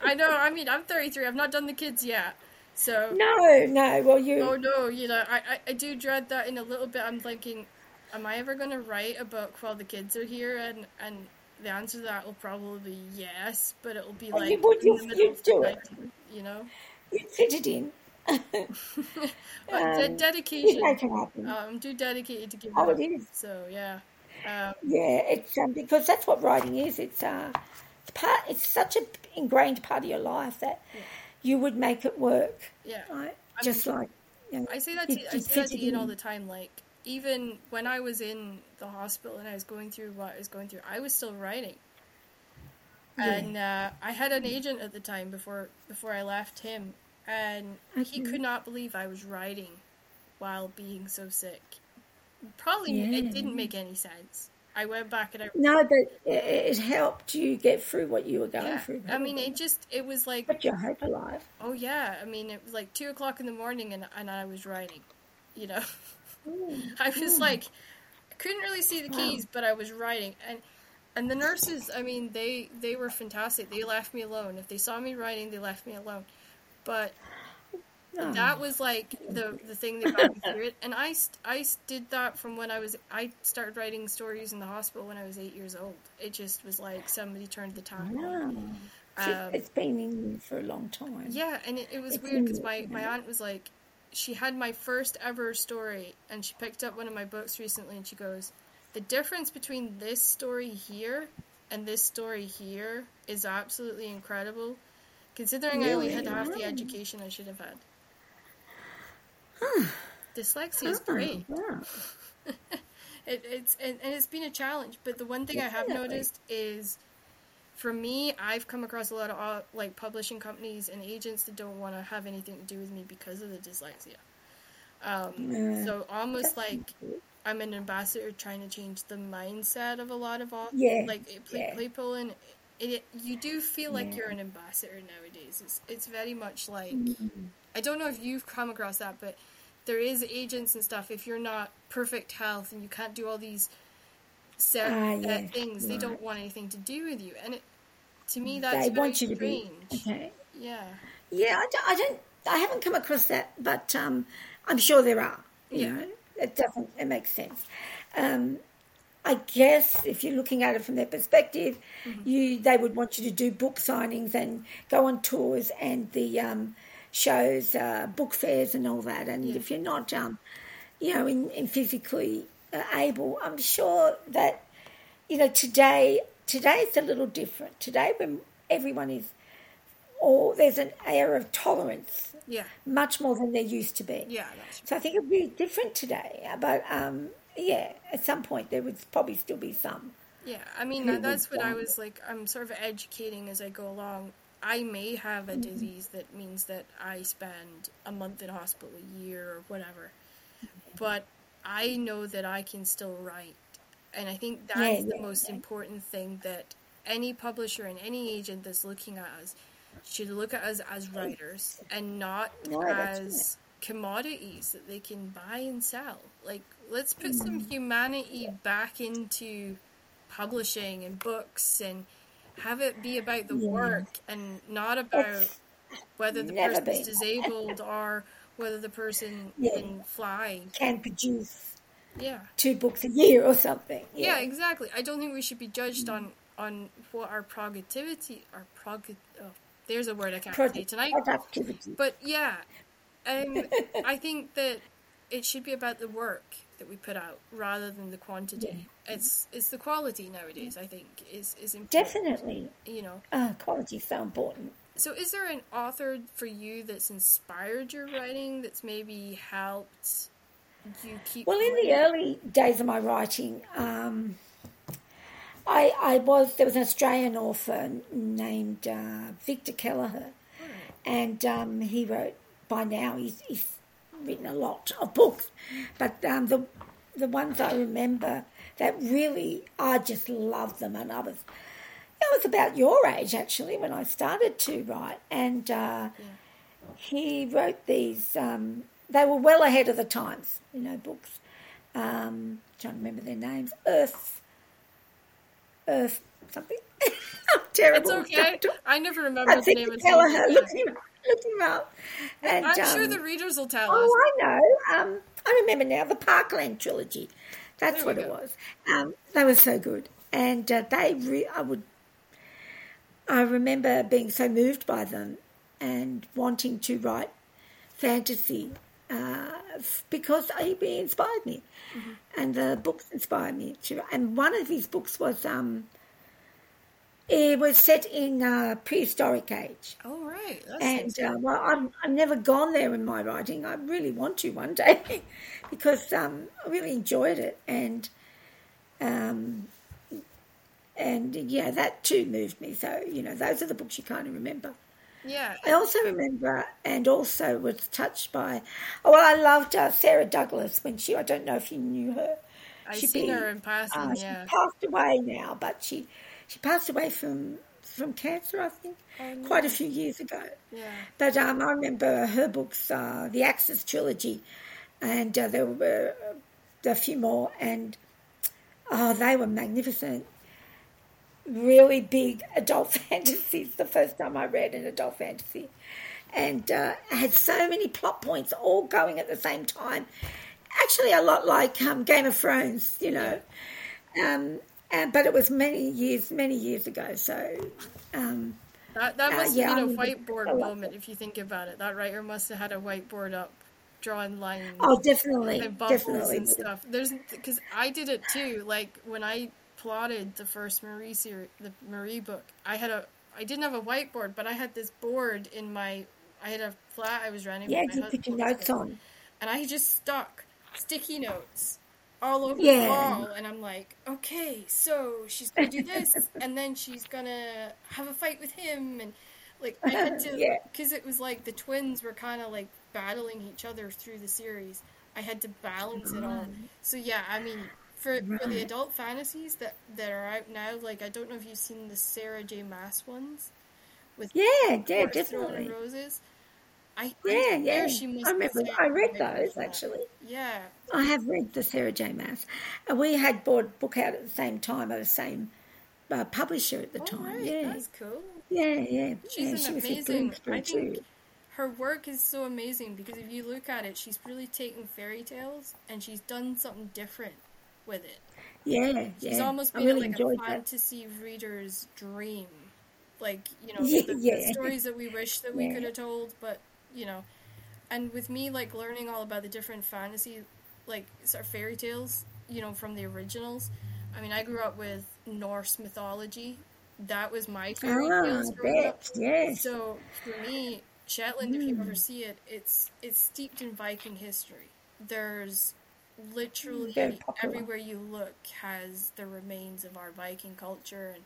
I know. I mean, I'm 33. I've not done the kids yet. So, No, no. Well, you. oh no, you know, I, I, I do dread that in a little bit. I'm thinking, am I ever going to write a book while the kids are here? And and the answer to that will probably be yes, but it will be like you would, in the middle of the night, it. you know. You fit it in. But de- Um, dedication. You make happen. I'm too dedicated to give Oh, up. it is. So yeah. Um, Yeah, it's um, because that's what writing is. It's uh, it's part. It's such an ingrained part of your life that you would make it work. yeah. Right? Just like you know, I say that to, I say that to it Ian all the time. Like even when I was in the hospital and I was going through what I was going through, I was still writing. And uh, I had an agent at the time before before I left him, and he could not believe I was writing while being so sick. Probably Yeah. it didn't make any sense. I went back and I No, but it, it helped you get through what you were going yeah. through. I mean, it just it was like kept your hope alive. oh yeah. I mean, it was like two o'clock in the morning and and I was writing. You know, I was like, couldn't really see the keys, but I was writing and. And the nurses, I mean, they they were fantastic. They left me alone. If they saw me writing, they left me alone. But Oh. that was like the the thing that got me through it. And I I did that from when I was I started writing stories in the hospital when I was eight years old. It just was like somebody turned the tap Wow. on. Um, it's been in you for a long time. Yeah, and it, it was It's weird because my, my aunt was like, she had my first ever story, and she picked up one of my books recently, and she goes, the difference between this story here and this story here is absolutely incredible, considering I only had Really? half the education I should have had. Dyslexia is great. wow. It, it's and, and it's been a challenge, but the one thing I have noticed is, for me, I've come across a lot of uh, like publishing companies and agents that don't want to have anything to do with me because of the dyslexia. Um, Yeah. so almost like I'm an ambassador trying to change the mindset of a lot of authors. Yeah, Like it- play, yeah. play pulling, it, you do feel like Yeah. you're an ambassador nowadays. It's it's very much like Mm-hmm. I don't know if you've come across that, but there is agents and stuff. If you're not perfect health and you can't do all these set, Ah, yeah, things, they don't want anything to do with you. And it, to me, that's They very want you to strange. be okay. Yeah, Yeah, I don't, I don't. I haven't come across that, but um, I'm sure there are. You Yeah. know, it doesn't. It makes sense. Um, I guess if you're looking at it from their perspective, Mm-hmm. you they would want you to do book signings and go on tours and the um, shows, uh, book fairs, and all that. And Yeah. if you're not, um, you know, in, in physically able, I'm sure that you know today. Today it's a little different. Today, when everyone is, or there's an air of tolerance yeah, much more than there used to be. yeah. So I think it'd be different today. But um, yeah, at some point there would probably still be some. Yeah, I mean that's what I was like. I'm sort of educating as I go along. I may have a Mm-hmm. disease that means that I spend a month in hospital, a year, or whatever. But I know that I can still write, and I think that's Yeah, the yeah, most yeah. important thing that any publisher and any agent that's looking at us should look at us as writers and not No, as commodities that they can buy and sell. Like, let's put some Mm-hmm. humanity back into publishing and books and have it be about the work and not about whether the never person's been. disabled or whether the person Yeah. can fly. Can produce Yeah. two books a year or something. yeah. exactly. I don't think we should be judged on on what our productivity our prog oh, there's a word I can't say Product- tonight. productivity. But yeah, um, I think that it should be about the work that we put out rather than the quantity. It's it's the quality nowadays. I think is is important. Definitely, You know. uh, quality is so important. So, is there an author for you that's inspired your writing? That's maybe helped you keep. Well, in the early days of my writing, um, I, I was there was an Australian author named uh, Victor Kelleher, and um, he wrote. By now, he's, he's written a lot of books, but um, the the ones I remember that really I just love them, and was I was about your age actually when I started to write, and uh, he wrote these. Um, they were well ahead of the times, you know, books. Um, trying to remember their names. Earth, Earth, something. Terrible. It's okay. I never remember I the name of Kelleher. the Look him, look him up. And, I'm sure um, the readers will tell us. Oh, I know. Um, I remember now the Parkland trilogy. That's what it was. Um, they were so good, and uh, they. Re- I would. I remember being so moved by them, and wanting to write fantasy uh, because he inspired me, mm-hmm. and the books inspired me. To, and one of his books was um, it was set in uh, prehistoric age. Oh right, That's and uh, well, I'm I've never gone there in my writing. I really want to one day because um, I really enjoyed it, and um, and yeah, that too moved me. So you know, those are the books you kind of remember. Yeah. I also remember and also was touched by, oh, well, I loved uh, Sara Douglass when she, I don't know if you knew her. I've seen be, her in passing, uh, yeah. She passed away now, but she, she passed away from from cancer, I think, oh, no. quite a few years ago. Yeah. But um, I remember her books, uh, the Axis trilogy, and uh, there were a few more, and oh, they were magnificent really big adult fantasies the first time I read an adult fantasy. And uh, had so many plot points all going at the same time. Actually, a lot like um, Game of Thrones, you know. Um, and, but it was many years, many years ago. So um, that that uh, must uh, yeah, have been a whiteboard moment if you think about it. That writer must have had a whiteboard up, drawing lines. Oh, definitely, and bubbles definitely. and stuff. There's because I did it too. Like when I plotted the first Marie series, the Marie book, I had a I didn't have a whiteboard, but I had this board in my I had a flat I was running. Yeah, you put your notes on, and I just stuck sticky notes all over yeah. the wall, and I'm like, okay, so she's gonna do this, and then she's gonna have a fight with him, and like I had to because yeah. it was like the twins were kind of like battling each other through the series. I had to balance it all. Mm. So yeah, I mean, for, for the adult fantasies that, that are out now, like I don't know if you've seen the Sarah J. Maas ones with yeah, yeah, definitely roses. I yeah, yeah. I remember. I read those actually. Yeah, I have read the Sarah J. Maas, and we had bought book out at the same time at the same uh, publisher at the oh, time. Right. Yeah, that's cool. Yeah, yeah. She's yeah, an she amazing. I think too. her work is so amazing because if you look at it, she's really taken fairy tales and she's done something different with it. Yeah, She's yeah. almost made really like a fantasy that. reader's dream. Like, you know, yeah, the, yeah. the, stories that we wish that we could have told, but, you know. And with me, like, learning all about the different fantasy, like, sort of fairy tales, you know, from the originals. I mean, I grew up with Norse mythology. That was my fairy oh, tales growing up. Yes. So, for me, Shetland, mm. if you ever see it, it's it's steeped in Viking history. There's literally everywhere you look has the remains of our Viking culture, and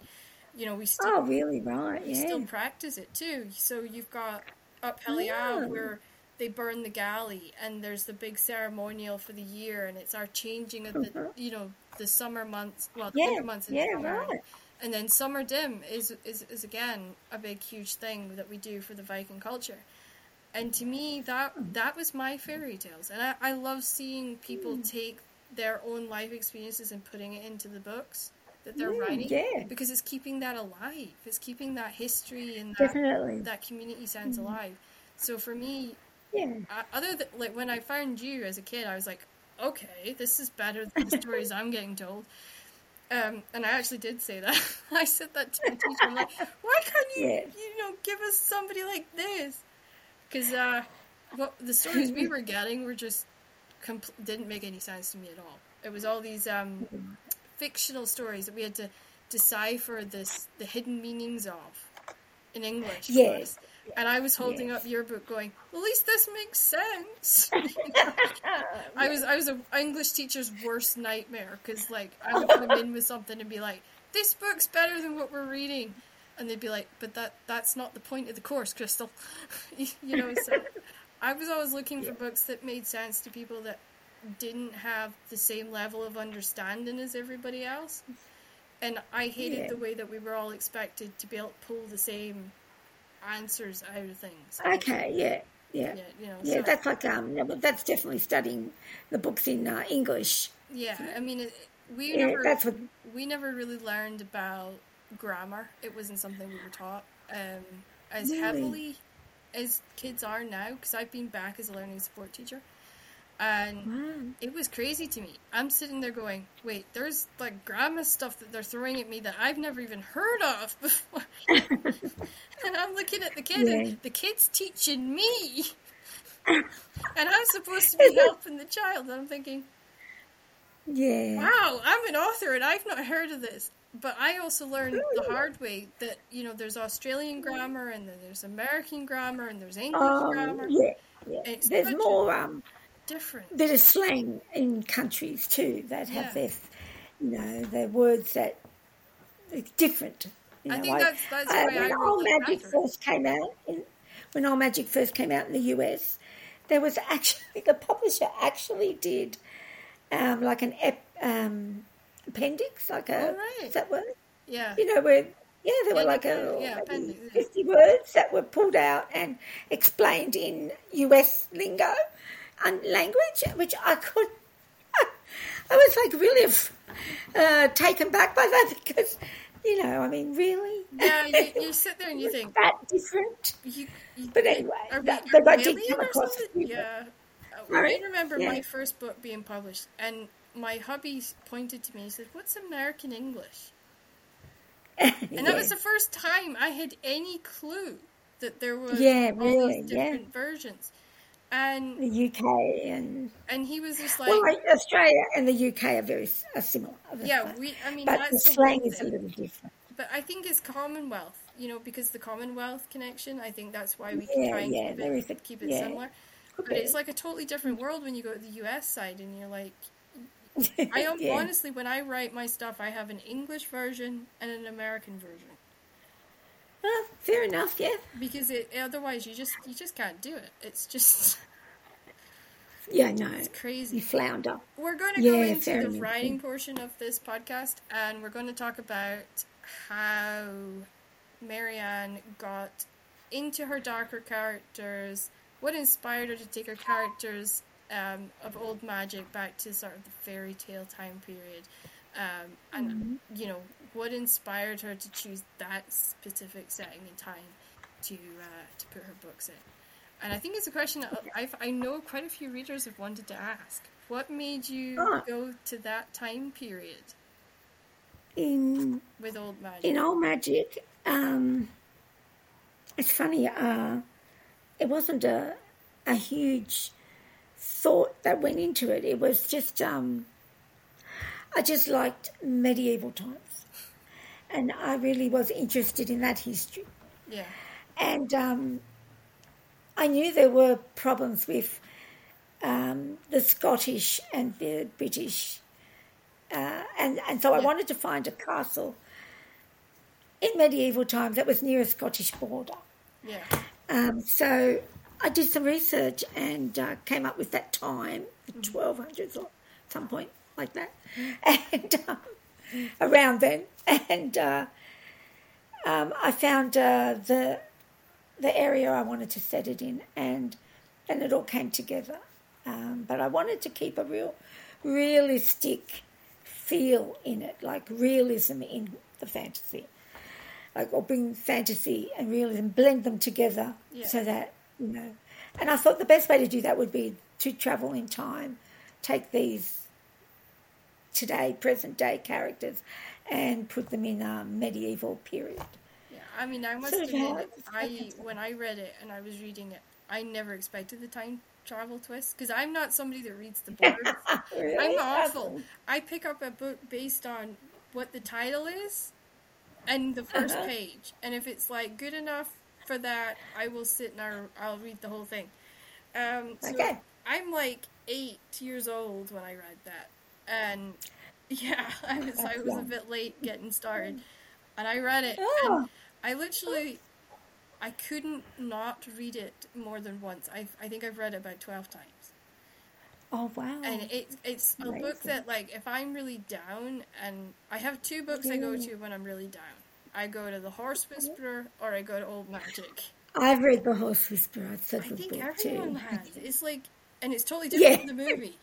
you know we still oh really right we yeah. still practice it too. So you've got up Helly Aa yeah. where they burn the galley, and there's the big ceremonial for the year, and it's our changing of the mm-hmm. you know the summer months, well the yeah. winter months, yeah, summer. right. And then Simmer Dim is, is is again a big huge thing that we do for the Viking culture and to me that that was my fairy tales and i, I love seeing people mm. take their own life experiences and putting it into the books that they're mm, writing yeah. because it's keeping that alive it's keeping that history and that, Definitely. that community sense mm. alive so for me yeah I, other than like when i found you as a kid i was like okay this is better than the stories i'm getting told um, and I actually did say that. I said that to my teacher. I'm like, why can't you, yeah. you know, give us somebody like this? Because uh, well, the stories we were getting were just compl- didn't make any sense to me at all. It was all these um, fictional stories that we had to decipher this the hidden meanings of in English. Yes. And I was holding yes. up your book, going, "At least this makes sense." I was I was an English teacher's worst nightmare because like I would come in with something and be like, "This book's better than what we're reading," and they'd be like, "But that that's not the point of the course, Crystal." you know, so I was always looking for books that made sense to people that didn't have the same level of understanding as everybody else. And I hated yeah. the way that we were all expected to be able to pull the same answers out of things. Okay, yeah. Yeah, yeah, you know, yeah so, that's like um, that's definitely studying the books in uh, English. Yeah, I mean, it, we yeah, never that's what... we never really learned about grammar. It wasn't something we were taught um, as really? heavily as kids are now. Because I've been back as a learning support teacher, and wow. it was crazy to me. I'm sitting there going, "Wait, there's like grammar stuff that they're throwing at me that I've never even heard of before." and I'm looking at the kid, yeah. and the kid's teaching me. and I'm supposed to be helping the child. And I'm thinking, Yeah. wow, I'm an author and I've not heard of this. But I also learned the hard way that you know there's Australian grammar and then there's American grammar and there's English Oh, grammar. yeah. yeah. There's more um, Different. of slang in countries too that have Yeah. their, you know, their words that it's different. You I know, think that's- that's I- why I when Old Magic first came out, in, when Old Magic first came out in the US, there was actually the publisher actually did um, like an ep, um, appendix, like a Oh, right. is that word? Yeah. you know, where yeah, there were like a yeah, maybe appendix, yeah. fifty words that were pulled out and explained in US lingo and language, which I could. I was like really uh, taken back by that because, you know, I mean, really, Yeah, you, you sit there and you think, that different. you, you, But anyway, are we, that- are but I did come across a something? few Yeah. Uh, I remember Yeah. my first book being published, and my hubby pointed to me and said, "What's American English?" And that was the first time I had any clue that there was Yeah, all really, these yeah. different versions. And the UK and and he was just like, well, Australia and the UK are very are similar. Yeah, we. I mean, but that's the slang is a little different. But I think it's Commonwealth, you know, because the Commonwealth connection. I think that's why we can Yeah, try and yeah, keep it, a- keep it similar. But it's like a totally different world when you go to the US side and you're like, I am Yeah. honestly, when I write my stuff, I have an English version and an American version Well, fair enough. Yeah, because it otherwise you just you just can't do it. It's just yeah, no, it's crazy. you flounder. We're going to go Yeah, into the enough. writing portion of this podcast, and we're going to talk about how Marianne got into her darker characters, what inspired her to take her characters um, of old magic back to sort of the fairy tale time period, um, and Mm-hmm. you know what inspired her to choose that specific setting and time to uh, to put her books in. And I think it's a question that I've, I know quite a few readers have wanted to ask. What made you go to that time period In with old magic? in old magic, um, it's funny. Uh, it wasn't a a huge thought that went into it. It was just um, I just liked medieval times, and I really was interested in that history. yeah, and um, I knew there were problems with um, the Scottish and the British, uh, and and so I wanted to find a castle in medieval times that was near a Scottish border. yeah, Um, so I did some research and uh, came up with that time, the 1200s or some point like that, and um, around then. And uh, um, I found uh, the the area I wanted to set it in, and and it all came together. Um, but I wanted to keep a real realistic feel in it, like realism in the fantasy like or bring fantasy and realism, blend them together Yeah. so that you know. And I thought the best way to do that would be to travel in time, take these today, present day characters, and put them in a medieval period. yeah. I mean, I must of admit, I when I read it and I was reading it, I never expected the time travel twist because I'm not somebody that reads the books. Really? I'm awful. I pick up a book based on what the title is and the 1st Uh-huh. page, and if it's like good enough for that, I will sit and I'll, I'll read the whole thing. Um, so Okay. I'm like eight years old when I read that, and yeah, I was I was a bit late getting started, and I read it, Oh. and I literally. I couldn't not read it more than once. I I think I've read it about twelve times Oh wow! and it, it's a book that like if i'm really down and i have two books i go to when i'm really down i go to the horse whisperer or i go to old magic I've read The Horse Whisperer. It's i good think book everyone too. has it's like and it's totally different Yeah. from the movie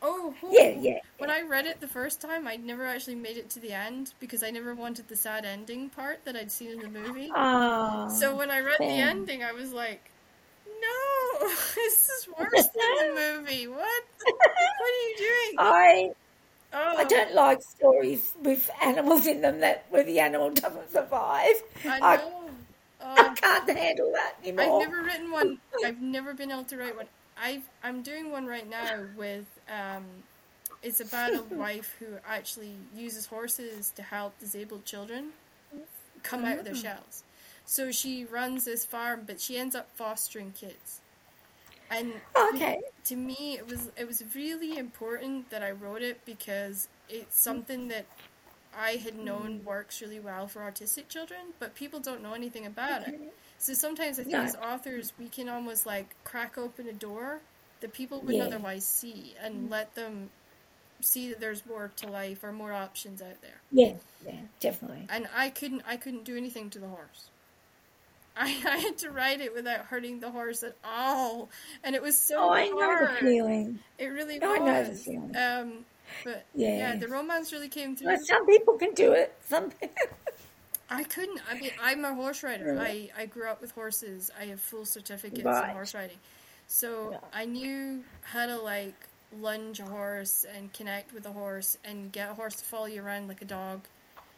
oh. Yeah, yeah. when i read it the first time i never actually made it to the end because i never wanted the sad ending part that i'd seen in the movie Oh, so when i read the ending i was like no this is worse than the movie what what are you doing I oh I don't like stories with animals in them that where the animal doesn't survive. I I, know. I Um, can't handle that anymore. I've never written one. I've never been able to write one I I'm doing one right now with um, it's about a wife who actually uses horses to help disabled children come out of their Oh. shells. So she runs this farm, but she ends up fostering kids. And okay. to me it was it was really important that I wrote it because it's something that I had known mm. works really well for autistic children, but people don't know anything about it. So sometimes I think No. as authors we can almost like crack open a door that people wouldn't Yeah. otherwise see and mm. let them see that there's more to life or more options out there. Yeah, yeah, definitely. And I couldn't I couldn't do anything to the horse. I, I had to ride it without hurting the horse at all, and it was so Oh, I know the feeling. It really No, I know the feeling. Um, but yeah. Yeah. the romance really came through. Well, some people can do it. Some. I couldn't. I mean, I'm a horse rider. Really? I, I grew up with horses. I have full certificates Right. in horse riding. So Yeah. I knew how to like lunge a horse and connect with a horse and get a horse to follow you around like a dog.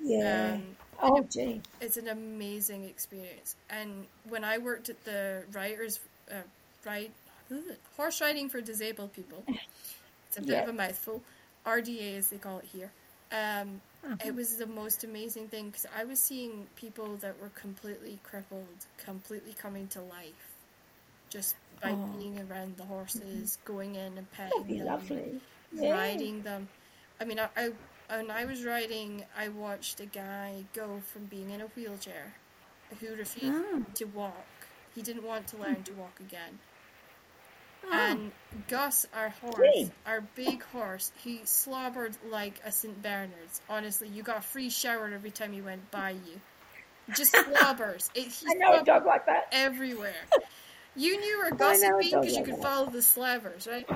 yeah. Um, oh, gee. it's an amazing experience. And when I worked at the writers, uh, right, horse riding for disabled people, it's a bit Yeah. of a mouthful. RDA, as they call it here. Um, Uh-huh. It was the most amazing thing because I was seeing people that were completely crippled, completely coming to life, just by Oh. being around the horses, going in and petting be them lovely. Yeah. riding them. I mean, I, I when I was riding, I watched a guy go from being in a wheelchair, who refused Ah. to walk. He didn't want to learn to walk again. Oh, And Gus, our horse, Gee. our big horse, he slobbered like a St. Bernard's. Honestly, you got a free shower every time he went by you. Just slobbers. It, he I know a dog like that. everywhere. You knew where I Gus had been because you like could that. follow the slavers, right?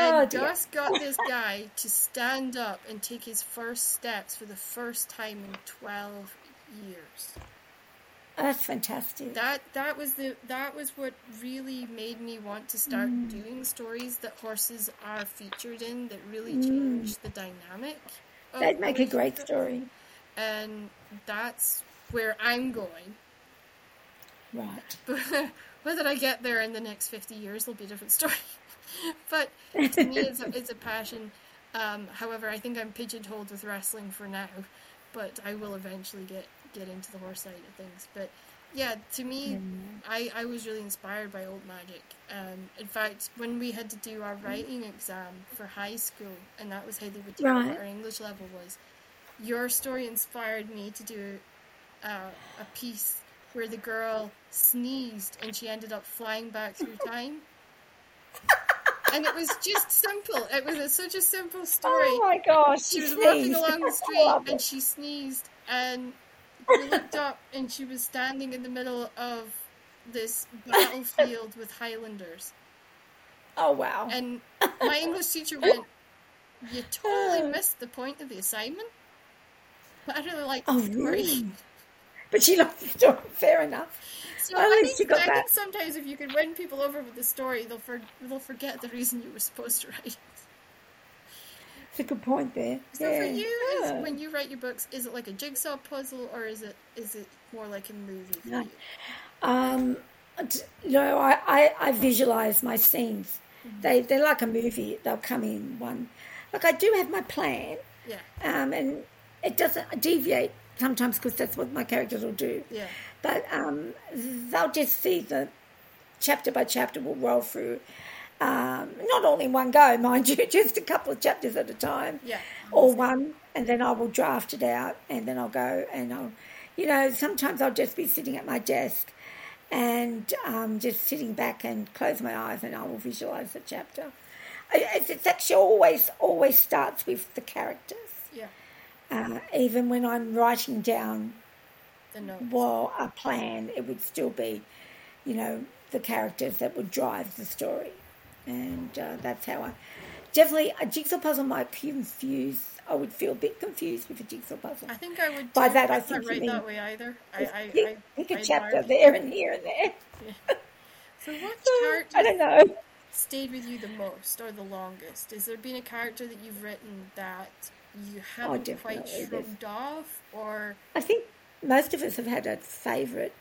Oh, And dear. Gus got this guy to stand up and take his first steps for the first time in 12 years. That's fantastic. That that was the that was what really made me want to start Mm. doing stories that horses are featured in that really change the dynamic. Mm. That'd make a great story. And that's where I'm going. Right. But whether I get there in the next 50 years will be a different story. but to me, it's a, it's a passion. Um, however, I think I'm pigeonholed with wrestling for now, but I will eventually get, get into the horse side of things. But yeah, to me, I, I was really inspired by Old Magic. Um, in fact, when we had to do our writing exam for high school, and that was how they would tell Right. what our English level was, your story inspired me to do uh, a piece where the girl sneezed and she ended up flying back through time. And it was just simple. It was a, such a simple oh story. Oh my gosh. she was walking along the street and it. she sneezed and we looked up and she was standing in the middle of this battlefield with Highlanders. Oh wow. And my English teacher went, You totally missed the point of the assignment. But I really like Oh story. really? But she loved the story. Fair enough. So at I least think, you got I that. sometimes if you can win people over with the story, they'll for, they'll forget the reason you were supposed to write. it. It's a good point there. So yeah. for you, Yeah. is, when you write your books, is it like a jigsaw puzzle or is it is it more like a movie for No. you? Um, no, I, I, I visualize my scenes. Mm-hmm. They they're like a movie. They'll come in one. Like I do have my plan, Yeah, um, and it doesn't deviate sometimes because that's what my characters will do. yeah, But um, they'll just see the chapter by chapter will roll through. Um, not all in one go, mind you, just a couple of chapters at a time. yeah. or one, and then I will draft it out, and then I'll go and I'll, you know, sometimes I'll just be sitting at my desk and um, just sitting back and close my eyes, and I will visualize the chapter. It's, it's actually always always starts with the characters, Yeah, uh, even when I'm writing down well a plan, it would still be, you know, the characters that would drive the story, and uh, that's how I. Definitely, a jigsaw puzzle might confuse. I would feel a bit confused with a jigsaw puzzle. I think I would. By that I think not right that way either. I, I, pick, I, pick a chapter learned- there and here and there. So what I don't know. stayed with you the most or the longest? Has there been a character that you've written that you Oh, haven't quite shrugged off, or I think most of us have had a favourite.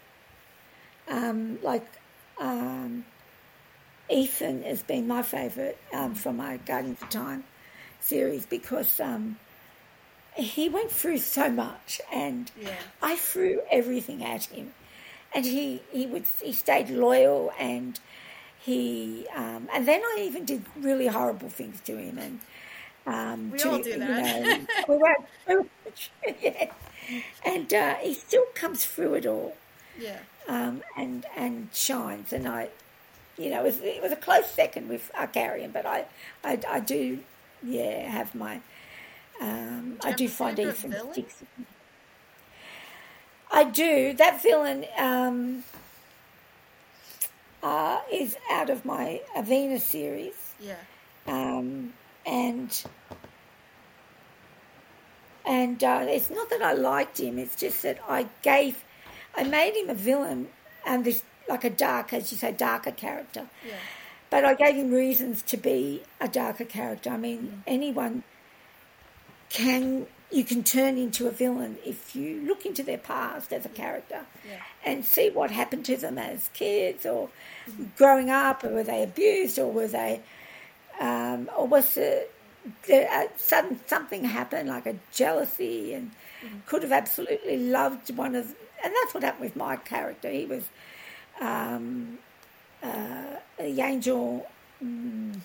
Um, like, um, Ethan has been my favourite um, from my Guardians of Time series because um, he went through so much, and Yeah. I threw everything at him, and he he would he stayed loyal, and he um, and then I even did really horrible things to him, and um, We to, all do you know, we won't- we won't- yeah. And uh, he still comes through it all Yeah. um, and and shines. And I, you know, it was, it was a close second with Arkarian, but I, I, I do, yeah, have my, um, I do find Ethan sticks. I do. That villain um, uh, is out of my Avena series, Yeah. um, and and uh, it's not that I liked him. It's just that I gave, I made him a villain and this like a dark, as you say, darker character. Yeah. But I gave him reasons to be a darker character. I mean, anyone can you can turn into a villain if you look into their past as a character Yeah. and see what happened to them as kids or growing up, or were they abused, or were they, um, or was it sudden something happened like a jealousy and could have absolutely loved one of, and that's what happened with my character. He was um, uh, the angel mm,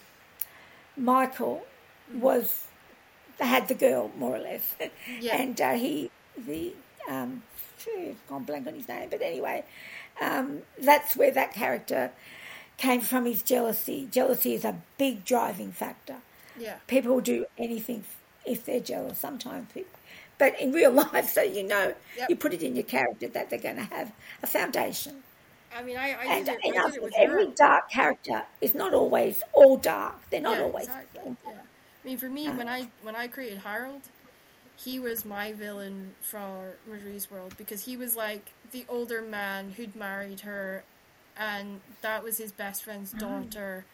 Michael was had the girl more or less, Yeah. and uh, he the um, I've gone blank on his name, but anyway, um, that's where that character came from. His jealousy. Jealousy is a big driving factor. Yeah. People will do anything if they're jealous. Sometimes. But in real life, so you know, Yep. you put it in your character that they're going to have a foundation. I mean, I, I And did it, I did it with every her. dark character is not always all dark. They're not yeah, always. Exactly. Yeah. I mean, for me, uh-huh. when I when I created Harold, he was my villain for Marie's world because he was like the older man who'd married her, and that was his best friend's oh. daughter.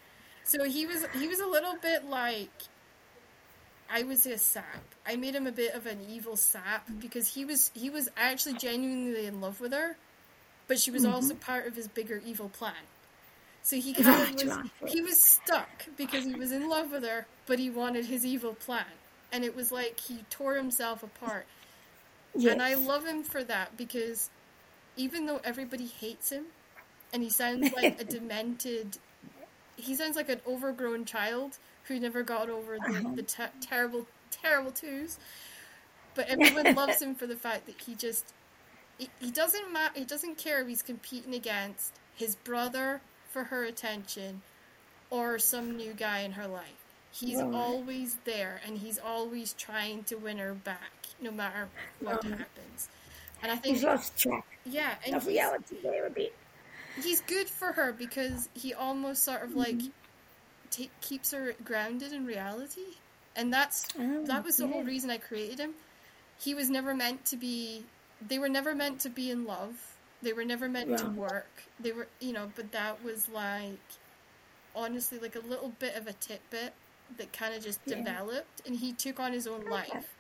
So he was he was a little bit like I would say a sap. I made him a bit of an evil sap because he was he was actually genuinely in love with her, but she was also mm-hmm. part of his bigger evil plan. So he kind of was he was stuck because he was in love with her, but he wanted his evil plan. And it was like he tore himself apart. Yes. And I love him for that because even though everybody hates him and he sounds like a demented he sounds like an overgrown child who never got over the, uh-huh. the te- terrible terrible twos but everyone loves him for the fact that he just he, he doesn't ma- he doesn't care if he's competing against his brother for her attention or some new guy in her life he's Right. always there and he's always trying to win her back no matter what Right. happens and i think He's lost track yeah and of reality bit. He's good for her because he almost sort of like mm-hmm. ta keeps her grounded in reality. And that's Oh, that was the whole reason i created him. He was never meant to be they were never meant to be in love. They were never meant to work. They were you know but that was like honestly like a little bit of a tidbit that kind of just Yeah. developed. And he took on his own life.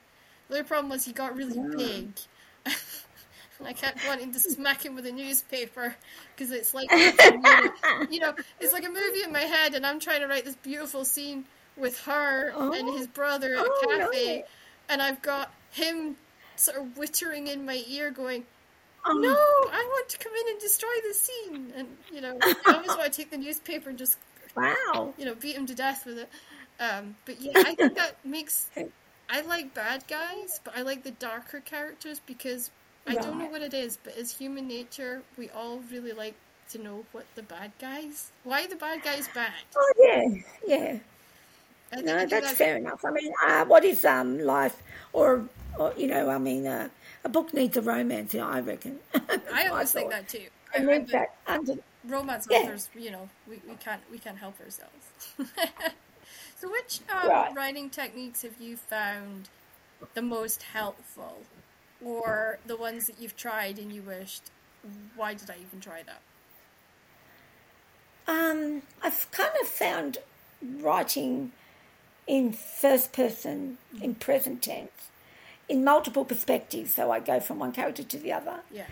The other problem was he got really? big I kept wanting to smack him with a newspaper because it's like you know it's like a movie in my head and I'm trying to write this beautiful scene with her and Oh. his brother at Oh, a cafe no. and I've got him sort of whittering in my ear going Oh, no I want to come in and destroy the scene and you know I always want to take the newspaper and just Wow. you know, beat him to death with it. Um, but yeah, I think that makes. I like bad guys, but I like the darker characters because I don't know what it is, but as human nature, we all really like to know what the bad guys. Why the bad guys bad? Oh yeah, yeah. I think- I No, that's fair enough. I mean, uh, what is um life, or, or you know, I mean, uh, a book needs a romance. I reckon. I always think that too. I, And I, then that under romance Yeah. authors, you know, we, we can't we can't help ourselves. so, which um, Right. writing techniques have you found the most helpful, or the ones that you've tried and you wished, why did I even try that? Um, I've kind of found writing in first person, in present tense, in multiple perspectives. So I go from one character to the other. Yeah,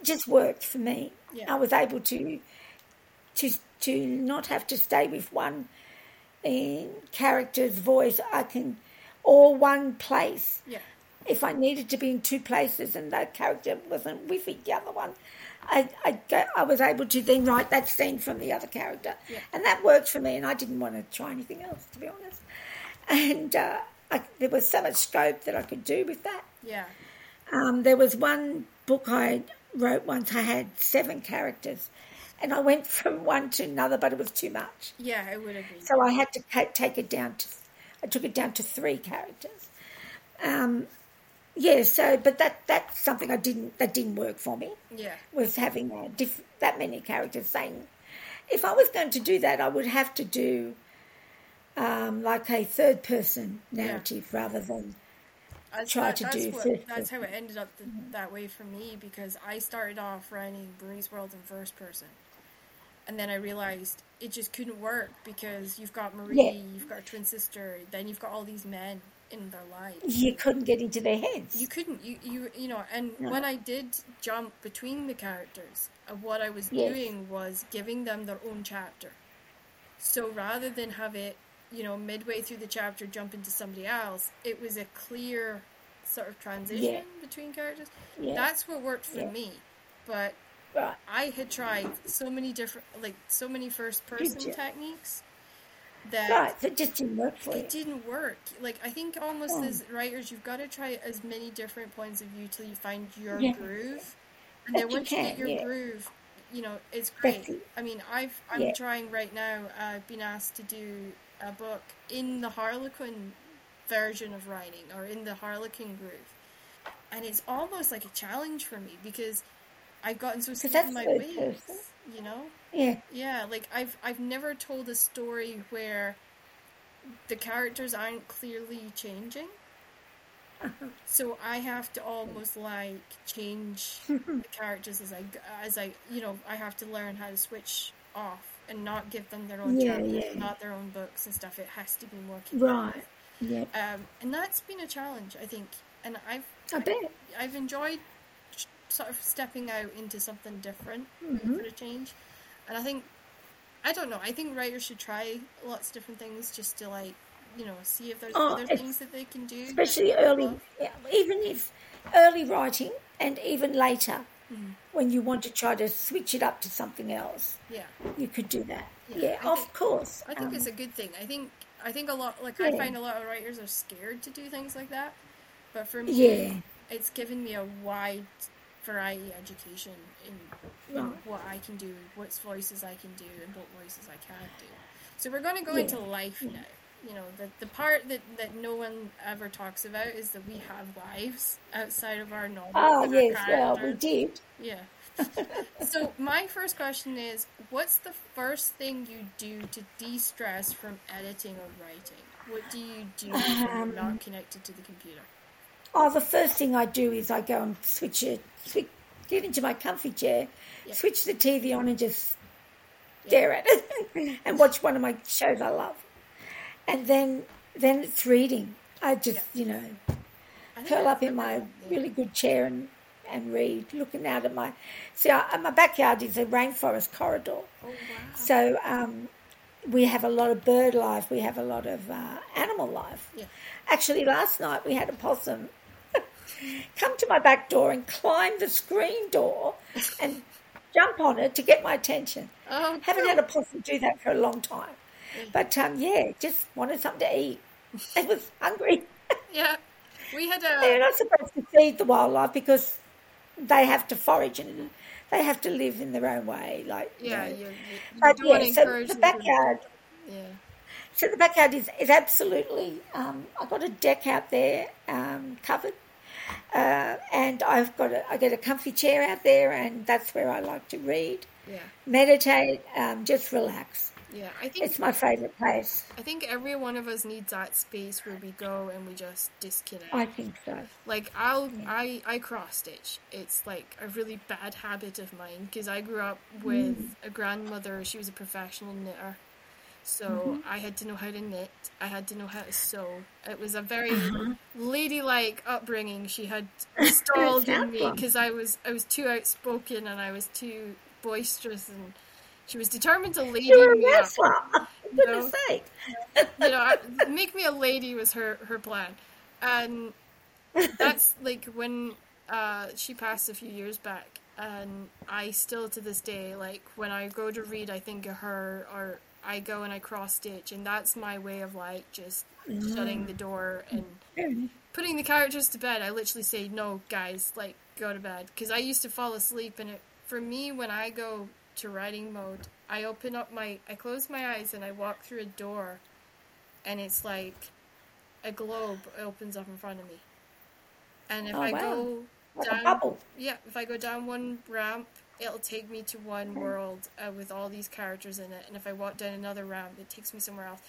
It just worked for me. Yeah. I was able to to to not have to stay with one uh, character's voice. I can, or one place. Yeah. If I needed to be in two places and that character wasn't with the other one, I, I, go, I was able to then write that scene from the other character. Yeah. And that worked for me, and I didn't want to try anything else, to be honest. And uh, I, there was so much scope that I could do with that. Yeah. Um, there was one book I wrote once, I had seven characters, and I went from one to another, but it was too much. Yeah, I would agree. So I had to take it down to, I took it down to three characters. Um, yeah, so but that that's something I didn't that didn't work for me Yeah. was having diff- that many characters saying. If I was going to do that, I would have to do um, like a third person narrative rather than That's, Try that- to that's do what- That's how it ended up th- that way for me because I started off writing Bernie's World in first person. And then I realized it just couldn't work because you've got Marie, Yeah. you've got a twin sister, then you've got all these men in their lives. you couldn't get into their heads. You couldn't, you, you, you know, and No. when I did jump between the characters, uh, what I was Yes. doing was giving them their own chapter. So rather than have it, you know, midway through the chapter jump into somebody else, it was a clear sort of transition Yeah. between characters. Yeah. That's what worked for Yeah. me. But right. I had tried so many different, like, so many first person techniques that Right, it just didn't work for you. it didn't work. Like I think almost Oh. as writers, you've got to try as many different points of view till you find your Yeah. groove. And But then you once you get your yeah. groove, you know it's great. It. I mean, I've I'm Yeah. trying right now. I've been asked to do a book in the Harlequin version of writing or in the Harlequin groove, and it's almost like a challenge for me because I've gotten so that's in my ways. person. You know. Yeah, Yeah, like I've I've never told a story where the characters aren't clearly changing. So I have to almost like change the characters as I as I you know I have to learn how to switch off and not give them their own Yeah, chapters, yeah. not their own books and stuff. It has to be more right. Yeah, Um, and that's been a challenge, I think. And I've I bet. I've enjoyed sort of stepping out into something different Mm-hmm. for a change. And I think, I don't know, I think writers should try lots of different things just to like, you know, see if there's Oh, other things that they can do. Especially early, yeah, even if early writing and even later Mm. when you want to try to switch it up to something else, Yeah. you could do that. Yeah, Yeah, of think- course. I think Um, it's a good thing. I think, I think a lot, like, I find a lot of writers are scared to do things like that. But for me, Yeah. it's given me a wide variety education in, in what I can do, what voices I can do, and what voices I can't do. So we're going to go Yeah. into life now. You know, the, the part that, that no one ever talks about is that we have lives outside of our normal. Oh yes, well we did. Yeah. so my first question is, what's the first thing you do to de-stress from editing or writing? What do you do when Um, you're not connected to the computer? Oh, the first thing I do is I go and switch it, switch, get into my comfy chair, Yeah. switch the TV on, and just stare at it and watch one of my shows I love. And then, then it's reading. I just, you know, curl up in my really good chair and, and read, looking out at my. See, I, my backyard is a rainforest corridor. Oh wow. So um, we have a lot of bird life, we have a lot of uh, animal life. Yeah. Actually, last night we had a possum come to my back door and climb the screen door and jump on it to get my attention. Oh, Haven't had a possum do that for a long time. But um, yeah, just wanted something to eat. It was hungry. Yeah, we had a. They're not supposed to feed the wildlife because they have to forage and they have to live in their own way. Like you yeah. know. You, you, you But don't want to yeah, so the to- backyard Yeah. So the backyard is, is absolutely. Um, I've got a deck out there um, covered, uh, and I've got a, I get a comfy chair out there, and that's where I like to read, Yeah. meditate, um, just relax. Yeah. I think It's my favourite place. I think every one of us needs that space where we go and we just disconnect. I think so. Like I'll I I cross stitch. It's like a really bad habit of mine because I grew up with Mm. a grandmother. She was a professional knitter, so Mm-hmm. I had to know how to knit. I had to know how to sew. It was a very Uh-huh. ladylike upbringing. She had installed in me because I was I was too outspoken and I was too boisterous and. She was determined to lady You're me up. For goodness sake. You know, make me a lady was her her plan, and that's like when uh, she passed a few years back, and I still to this day like when I go to read, I think of her, or I go and I cross stitch, and that's my way of like just shutting the door and putting the characters to bed. I literally say, "No, guys, like go to bed," because I used to fall asleep, and it for me when I go to writing mode, I open up my, I close my eyes and I walk through a door, and it's like a globe opens up in front of me, and if Oh, I wow. go Like down, yeah, if I go down one ramp, it'll take me to one world uh, with all these characters in it, and if I walk down another ramp, it takes me somewhere else,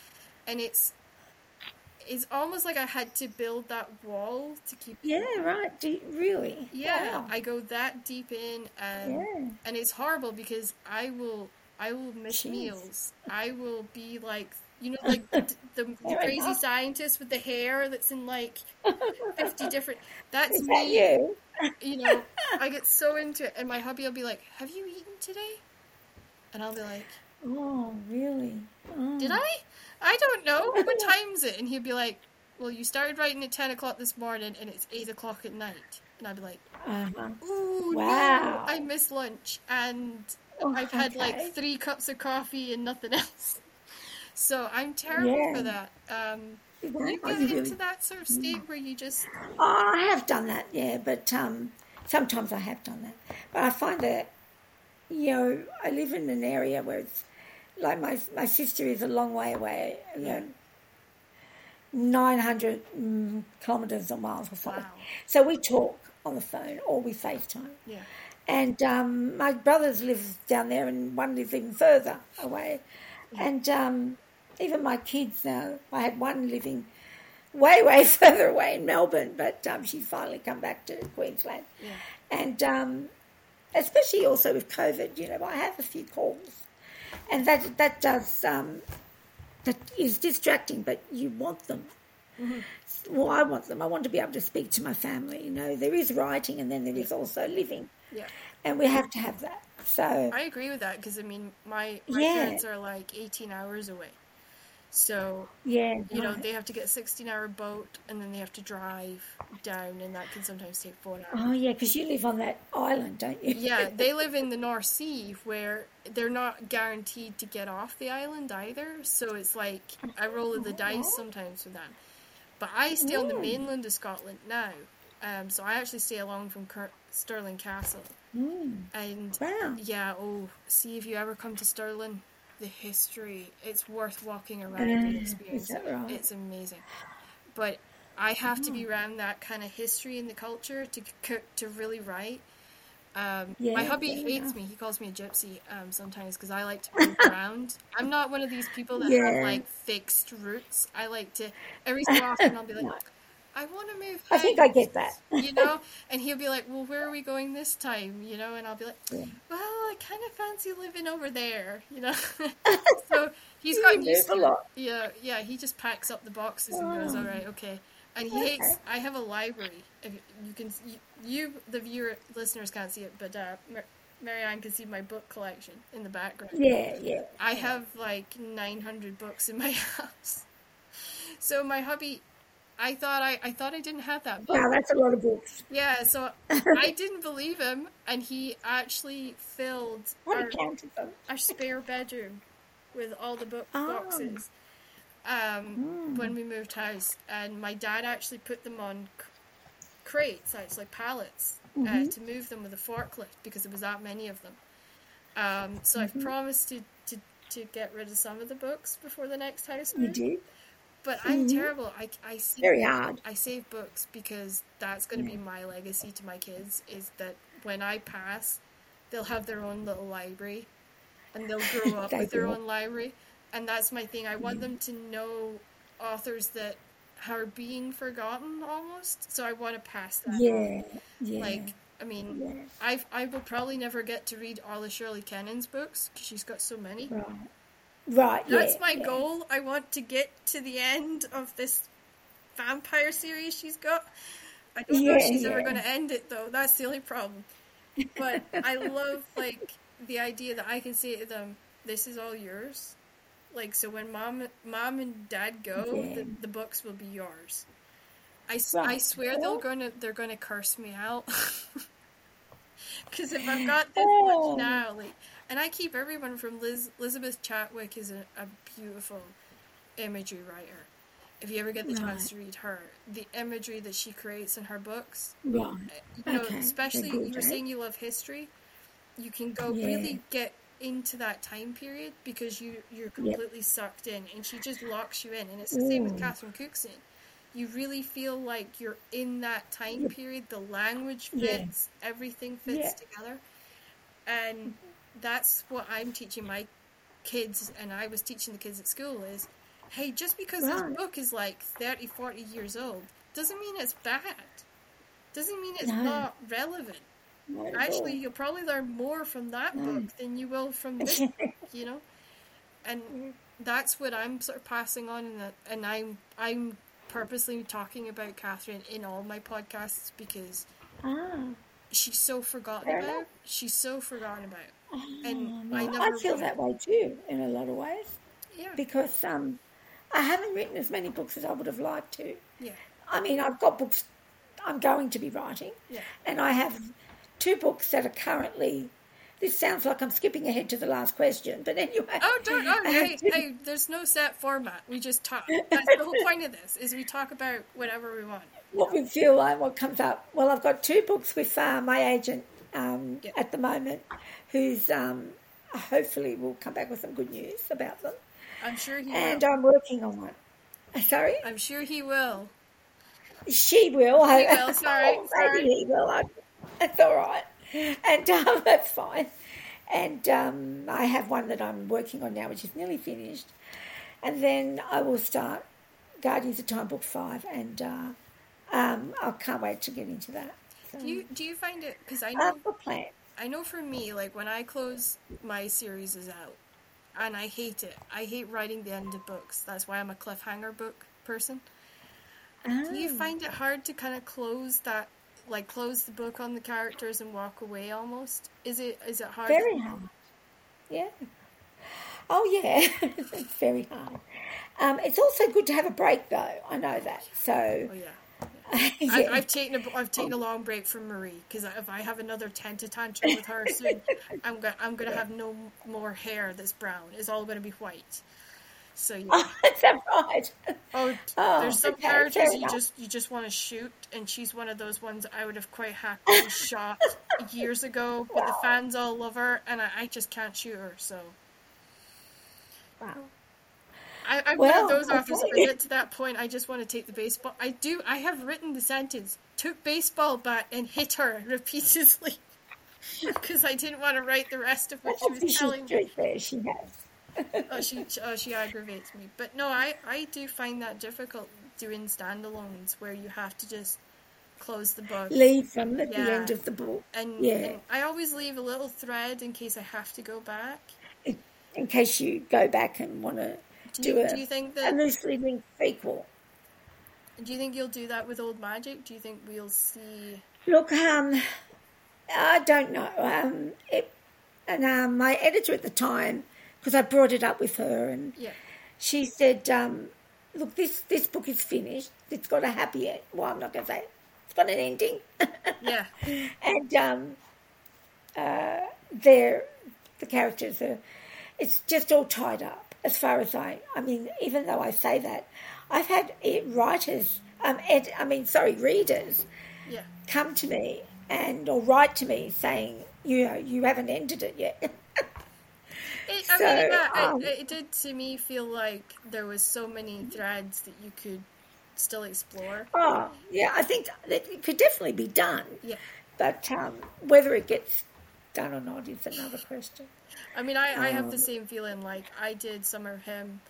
and it's it's almost like I had to build that wall to keep. Yeah, right. Do you, really? Yeah, Wow. I go that deep in, and Yeah. and it's horrible because I will I will miss Jeez. meals. I will be like you know like the, the, the crazy enough. scientist with the hair that's in like fifty different. That's Is me that you? know, I get so into it, and my hubby will be like, "Have you eaten today?" And I'll be like, Oh, really? Oh. "Did I? I don't know. What time's it?" And he'll be like, "Well, you started writing at ten o'clock this morning, and it's eight o'clock at night." And I'd be like, Uh-huh. "Ooh, Wow. no, I missed lunch, and Oh, I've had okay. like three cups of coffee and nothing else." So I'm terrible Yeah. for that. Um, Wow, you get into that sort of state where you just Oh, I have done that, yeah, but um, sometimes I have done that. But I find that, you know, I live in an area where it's like my my sister is a long way away, you know, 900 mm, kilometres or miles or something. Wow. So we talk on the phone or we FaceTime. yeah. And um, my brothers live down there, and one lives even further away. And um, even my kids now, I had one living way, way further away in Melbourne, but um, she's finally come back to Queensland. Yeah. And um, especially also with COVID, you know, I have a few calls, and that that does um, that is distracting, but you want them. Well, I want them. I want to be able to speak to my family. You know, there is writing, and then there is also living, Yeah. and we have to have that. So I agree with that because I mean, my my Yeah. parents are like 18 hours away, so yeah, you know they have to get a 16 hour boat and then they have to drive down, and that can sometimes take four hours. Oh yeah, because you live on that island, don't you? Yeah, they live in the North Sea where they're not guaranteed to get off the island either. So it's like I roll of the dice sometimes with them. But I stay on the mainland of Scotland now, um, so I actually stay along from Cur- Stirling Castle. Mm. And Wow. yeah, oh, see if you ever come to Stirling, the history, it's worth walking around Uh, and is experiencing. right? It's amazing. But I have to Oh. be around that kind of history and the culture to to really write. Um, Yeah, my hubby fair hates enough. me. He calls me a gypsy um, sometimes because I like to move around. I'm not one of these people that have like fixed roots. I like to every so often I'll be like. I want to move. I think I get that. you know, and he'll be like, "Well, where are we going this time?" You know, and I'll be like, Yeah. "Well, I kind of fancy living over there," you know. so he's got move used a lot. Yeah, yeah. He just packs up the boxes and goes, Oh. "All right, okay." And he Okay. hates. I have a library. If you can, you, you the viewer listeners can't see it, but uh, Mar- Marianne can see my book collection in the background. Yeah, yeah. I have like 900 books in my house. So my hubby, I thought I, I thought I didn't have that book. Wow, that's a lot of books. Yeah, so I didn't believe him, and he actually filled our, a our spare bedroom with all the book Oh. boxes um, when we moved house. And my dad actually put them on crates, actually pallets, uh, to move them with a forklift because there was that many of them. Um, so I've promised to, to, to get rid of some of the books before the next house You move. do? But I'm mm-hmm. terrible. I, I save, Very hard. I save books because that's going to be mm. my legacy to my kids. Is that when I pass, they'll have their own little library, and they'll grow up with their own library. And that's my thing. I want mm. them to know authors that are being forgotten almost. So I want to pass that. on. Yeah, yeah. Like, I mean, Yeah. I I will probably never get to read all of Sherrilyn Kenyon's books because she's got so many. right. Right, yeah. That's my yeah. goal. I want to get to the end of this vampire series she's got. I don't know if Yeah, she's ever going to end it though. That's the only problem. But I love like the idea that I can say to them, this is all yours. Like so, when mom, mom and dad go, Yeah. the, the books will be yours. I, Right. I swear they're gonna they're gonna curse me out. Because if I've got this Oh. much now, like, and I keep everyone from Liz, Elizabeth Chadwick is a, a beautiful imagery writer. If you ever get the chance to read her, the imagery that she creates in her books, Right. you know, Okay, especially good, you were eh? saying you love history, you can go Yeah. really get into that time period because you you're completely sucked in, and she just locks you in. And it's the same with Catherine Cookson. You really feel like you're in that time period. The language Yeah. fits, everything fits Yeah. together, and that's what I'm teaching my kids, and I was teaching the kids at school is, hey, just because Right. this book is like 30, 40 years old, doesn't mean it's bad. Doesn't mean it's No. not relevant. Not Actually, you'll probably learn more from that No. book than you will from this book, you know? And that's what I'm sort of passing on, and, and I'm, I'm purposely talking about Catherine in all my podcasts because ah, she's so forgotten Fair about. enough. She's so forgotten about. And I I, feel that way too in a lot of ways Yeah. because um, I haven't written as many books as I would have liked to. Yeah. I mean, I've got books I'm going to be writing, Yeah. and I have two books that are currently. This sounds like I'm skipping ahead to the last question, but anyway. Oh, don't. Oh, hey, hey, there's no set format. We just talk. That's the whole point of this, is we talk about whatever we want. what we feel like, what comes up. Well, I've got two books with uh, my agent um, at the moment, who's um, hopefully will come back with some good news about them. I'm sure he will. And will. I'm working on one. Sorry, I'm sure he will. she will. He will, sorry, Oh, sorry. he will. That's all right, and um, that's fine. And um, I have one that I'm working on now, which is nearly finished, and then I will start Guardians of Time Book Five, and uh, um, I can't wait to get into that. So, Do you do you find it? Because I know I've got plans. I know for me, like when I close my series is out, and I hate it. I hate writing the end of books. That's why I'm a cliffhanger book person. Do you Ah. find it hard to kind of close that, like close the book on the characters and walk away almost? Is it is it hard? Very hard. Yeah. Oh yeah, it's very hard. Um, it's also good to have a break, though. I know that. So Oh yeah. yeah. I, I've taken a I've taken a long break from Marie because if I have another tenta tantrum with her soon, I'm gonna I'm gonna have no more hair that's brown. It's all gonna be white. So oh, yeah. Is that right? Oh, Oh, there's some okay, characters you just you just want to shoot, and she's one of those ones I would have quite happily shot years ago, but the fans all love her, and I, I just can't shoot her. So Wow. I, I'm Well, one of those authors. If I okay. get to that point, I just want to take the baseball. I do. I have written the sentence: took baseball bat and hit her repeatedly because I didn't want to write the rest of what she was telling me. there. She has. oh, she oh, she aggravates me. But no, I I do find that difficult doing standalones where you have to just close the book Leave them at the end of the book and, Yeah. and I always leave a little thread in case I have to go back. in case you go back and want to Do a, do you think that loosely linked sequel. do you think you'll do that with old magic? Do you think we'll see? Look, um, I don't know. Um, it, and um, my editor at the time, because I brought it up with her, and Yeah, she said, um, "Look, this this book is finished. It's got a happy end. Well, I'm not going to say it. it's got an ending, yeah, and um, uh, they're the characters are. It's just all tied up as far as I. I mean, even though I say that, I've had writers. Um, ed, I mean, sorry, readers yeah. come to me and or write to me saying, you know, you haven't ended it yet. It, I So, mean, yeah, um, it, it did to me feel like there was so many threads that you could still explore. oh, yeah, I think it could definitely be done, Yeah. but um, whether it gets done or not is another question. I mean, I, I have the Um, same feeling. Like I did some of him,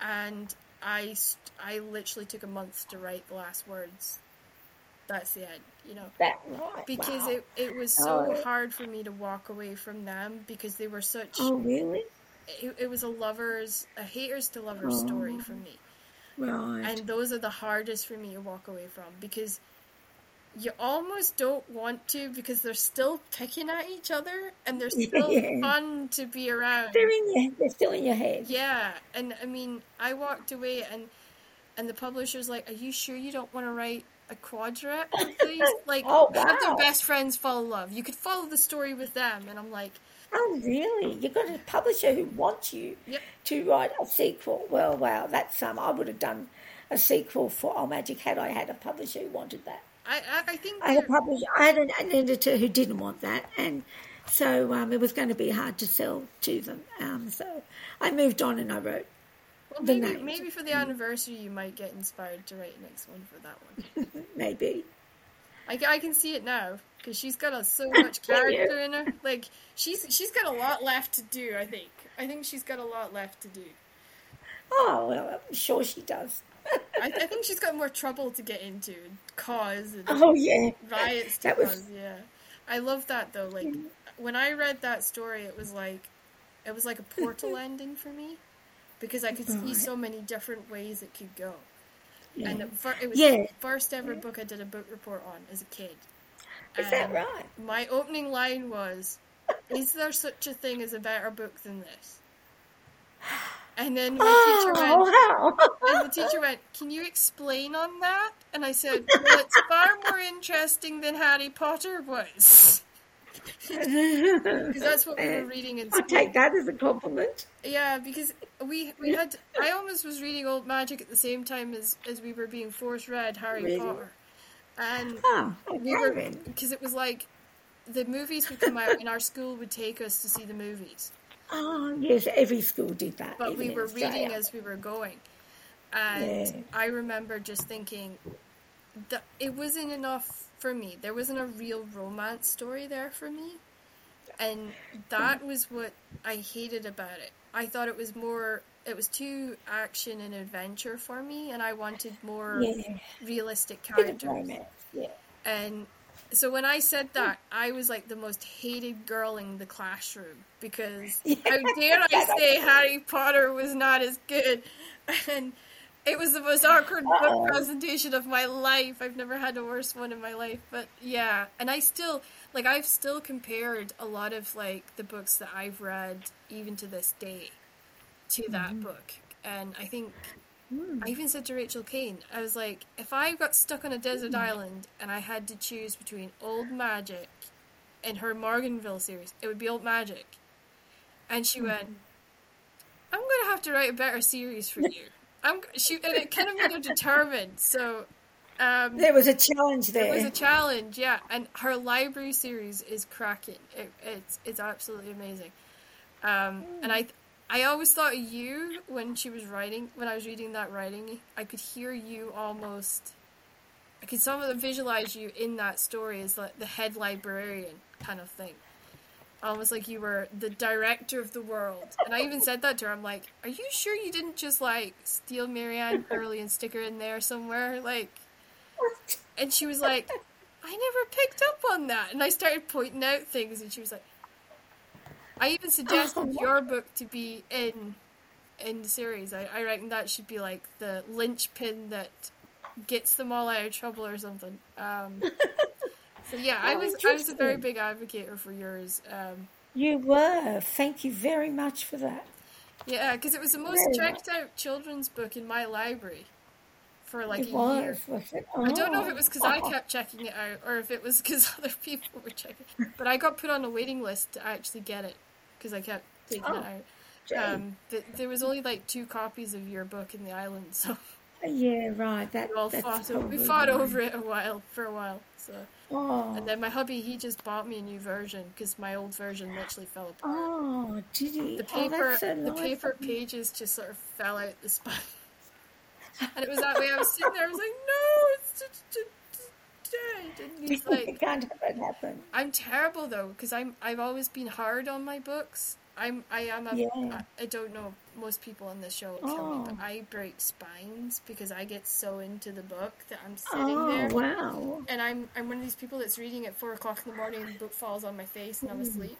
and I st- I literally took a month to write the last words. That's the end, you know, That because wow. it it was so Oh. hard for me to walk away from them because they were such. Oh, really? It, it was a lovers, a haters to lovers story Oh. for me, Right. and those are the hardest for me to walk away from because you almost don't want to because they're still picking at each other and they're still Yeah. fun to be around. They're in your, they're still in your head. Yeah, and I mean, I walked away and and the publisher's like, "Are you sure you don't want to write a quadrat, please? Like, Oh, have their best friends fall in love. You could follow the story with them." And I'm like, Oh, really? You've got a publisher who wants you Yep. to write a sequel. Well, wow, that's um, I would have done a sequel for Old Magic had I had a publisher who wanted that. I I, I think I had a publisher, I had an, an editor who didn't want that, and so um, it was going to be hard to sell to them. Um, so I moved on and I wrote. well, maybe names. maybe for the anniversary you might get inspired to write the next one for that one. Maybe. I, I can see it now because she's got a, so much character in her. Like she's she's got a lot left to do. I think I think she's got a lot left to do. Oh, well, I'm sure she does. I, I think she's got more trouble to get into, cause and oh, yeah. riots to That was- cause. Yeah, I love that though. Like when I read that story, it was like it was like a portal ending for me because I could see so many different ways it could go. yeah. And it, fir- it was Yeah. the first ever book I did a book report on as a kid. Is that right? My opening line was, "Is there such a thing as a better book than this?" And then my teacher oh, went, Oh, wow. and the teacher went, "Can you explain on that?" And I said, "Well, it's far more interesting than Harry Potter was." Because that's what we were reading in I'll take that as a compliment. Yeah, because we we had I almost was reading Old Magic at the same time as as we were being force read Harry Really? Potter, and Oh, we were because it was like the movies would come out and our school would take us to see the movies, Oh, yes, every school did that. but we were reading as we were going, and Yeah. I remember just thinking that it wasn't enough for me. There wasn't a real romance story there for me, and that mm. was what I hated about it. I thought it was more. It was too action and adventure for me, and I wanted more Yeah, realistic characters. Yeah. And so when I said that, I was like the most hated girl in the classroom because how dare I say Harry Potter was not as good? And it was the most awkward book presentation of my life. I've never had a worse one in my life. But yeah, and I still like I've still compared a lot of like the books that I've read even to this day to that book. And I think I even said to Rachel Caine, I was like, if I got stuck on a desert island and I had to choose between Old Magic and her Morganville series, it would be Old Magic. And she went, I'm going to have to write a better series for you. I'm she and it kind of made her determined. So um, There was a challenge there. it was a challenge, yeah. And her library series is cracking. It, it's it's absolutely amazing. Um, and I I always thought of you when she was writing when I was reading that writing. I could hear you almost. I could somewhat visualize you in that story as like the head librarian kind of thing. Almost like you were the director of the world. And I even said that to her. I'm like, are you sure you didn't just like steal Marianne Curley and stick her in there somewhere? Like, and she was like, I never picked up on that. And I started pointing out things, and she was like, I even suggested your book to be in in the series. I, I reckon that should be like the linchpin that gets them all out of trouble or something. Um, so yeah, I Oh, was I was a very big advocate for yours. Um, You were. Thank you very much for that. yeah, because it was the most Very checked out children's book in my library for like it a was. year. Was it? I don't know if Oh. it was because I kept checking it out or if it was because other people were checking. But I got put on a waiting list to actually get it because I kept taking Oh, it out. Um, th- there was only like two copies of your book in the island, so Yeah, right. That, we all fought. o- We fought right. over it a while for a while. So Oh, and then my hubby he just bought me a new version because my old version literally fell apart. oh, did he? The oh, paper, that's so the nice paper pages just sort of fell out the spine, and it was that way. I was sitting there. I was like, "No, it's just, just dead." And he's you like, that. I'm terrible though because I'm I've always been hard on my books. I'm I am a Yeah. I, I don't know most people on this show will kill me, but Oh. I break spines because I get so into the book that I'm sitting Oh, there wow. and I'm I'm one of these people that's reading at four o'clock in the morning and the book falls on my face and I'm asleep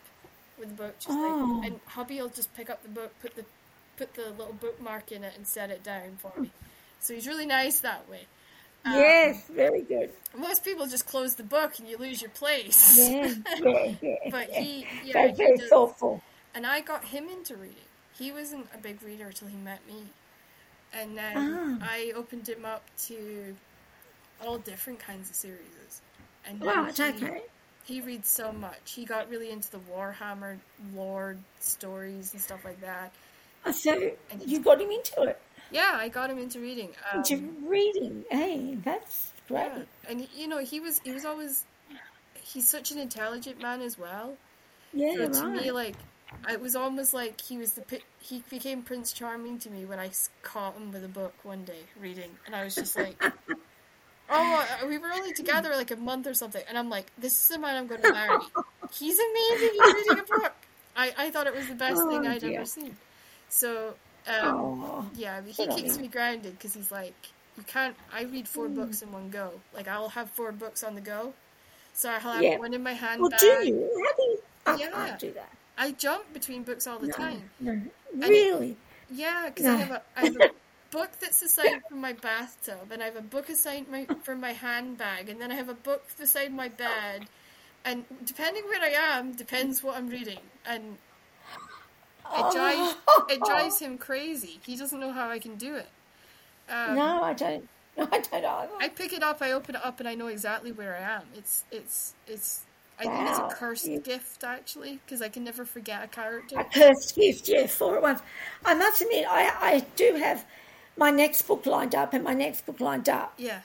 with the book just Oh. like and hubby will just pick up the book, put the put the little bookmark in it and set it down for me. So he's really nice that way. Yes, very good. Most people just close the book and you lose your place. Yeah, yeah, yeah. But he, yeah, They're he very does. thoughtful. And I got him into reading. He wasn't a big reader until he met me. And then Ah. I opened him up to all different kinds of series. And Right, he, okay. he reads so much. He got really into the Warhammer Lord stories and stuff like that. So you got him into it, Yeah, I got him into reading. Um, into reading. Hey, that's great. yeah. And you know, he was he was always he's such an intelligent man as well. Yeah, So to right. me, like, it was almost like he was the he became Prince Charming to me when I caught him with a book one day reading, and I was just like, oh, uh, we were only together like a month or something, and I'm like, this is the man I'm going to marry. He's amazing. He's reading a book. I I thought it was the best Oh, thing I'd dear. ever seen. So. Um, yeah, but he keeps me grounded because he's like, you can't. I read four Mm. books in one go. Like I'll have four books on the go, so I'll have Yeah. one in my handbag. well, do you? How do you? I Yeah. can't do that. I jump between books all the No, time. no, really. Yeah, because No. I have a I have a book that's assigned for my bathtub, and I have a book assigned my, for my handbag, and then I have a book beside my bed. And depending where I am, depends what I'm reading, and it drives it drives him crazy. He doesn't know how I can do it. Um, No, I don't. No, I don't either. I pick it up, I open it up, and I know exactly where I am. It's it's it's. I think it's a cursed You- gift actually, because I can never forget a character. a cursed gift, yeah, four at once. I must admit, I, I do have my next book lined up and my next book lined up. Yeah.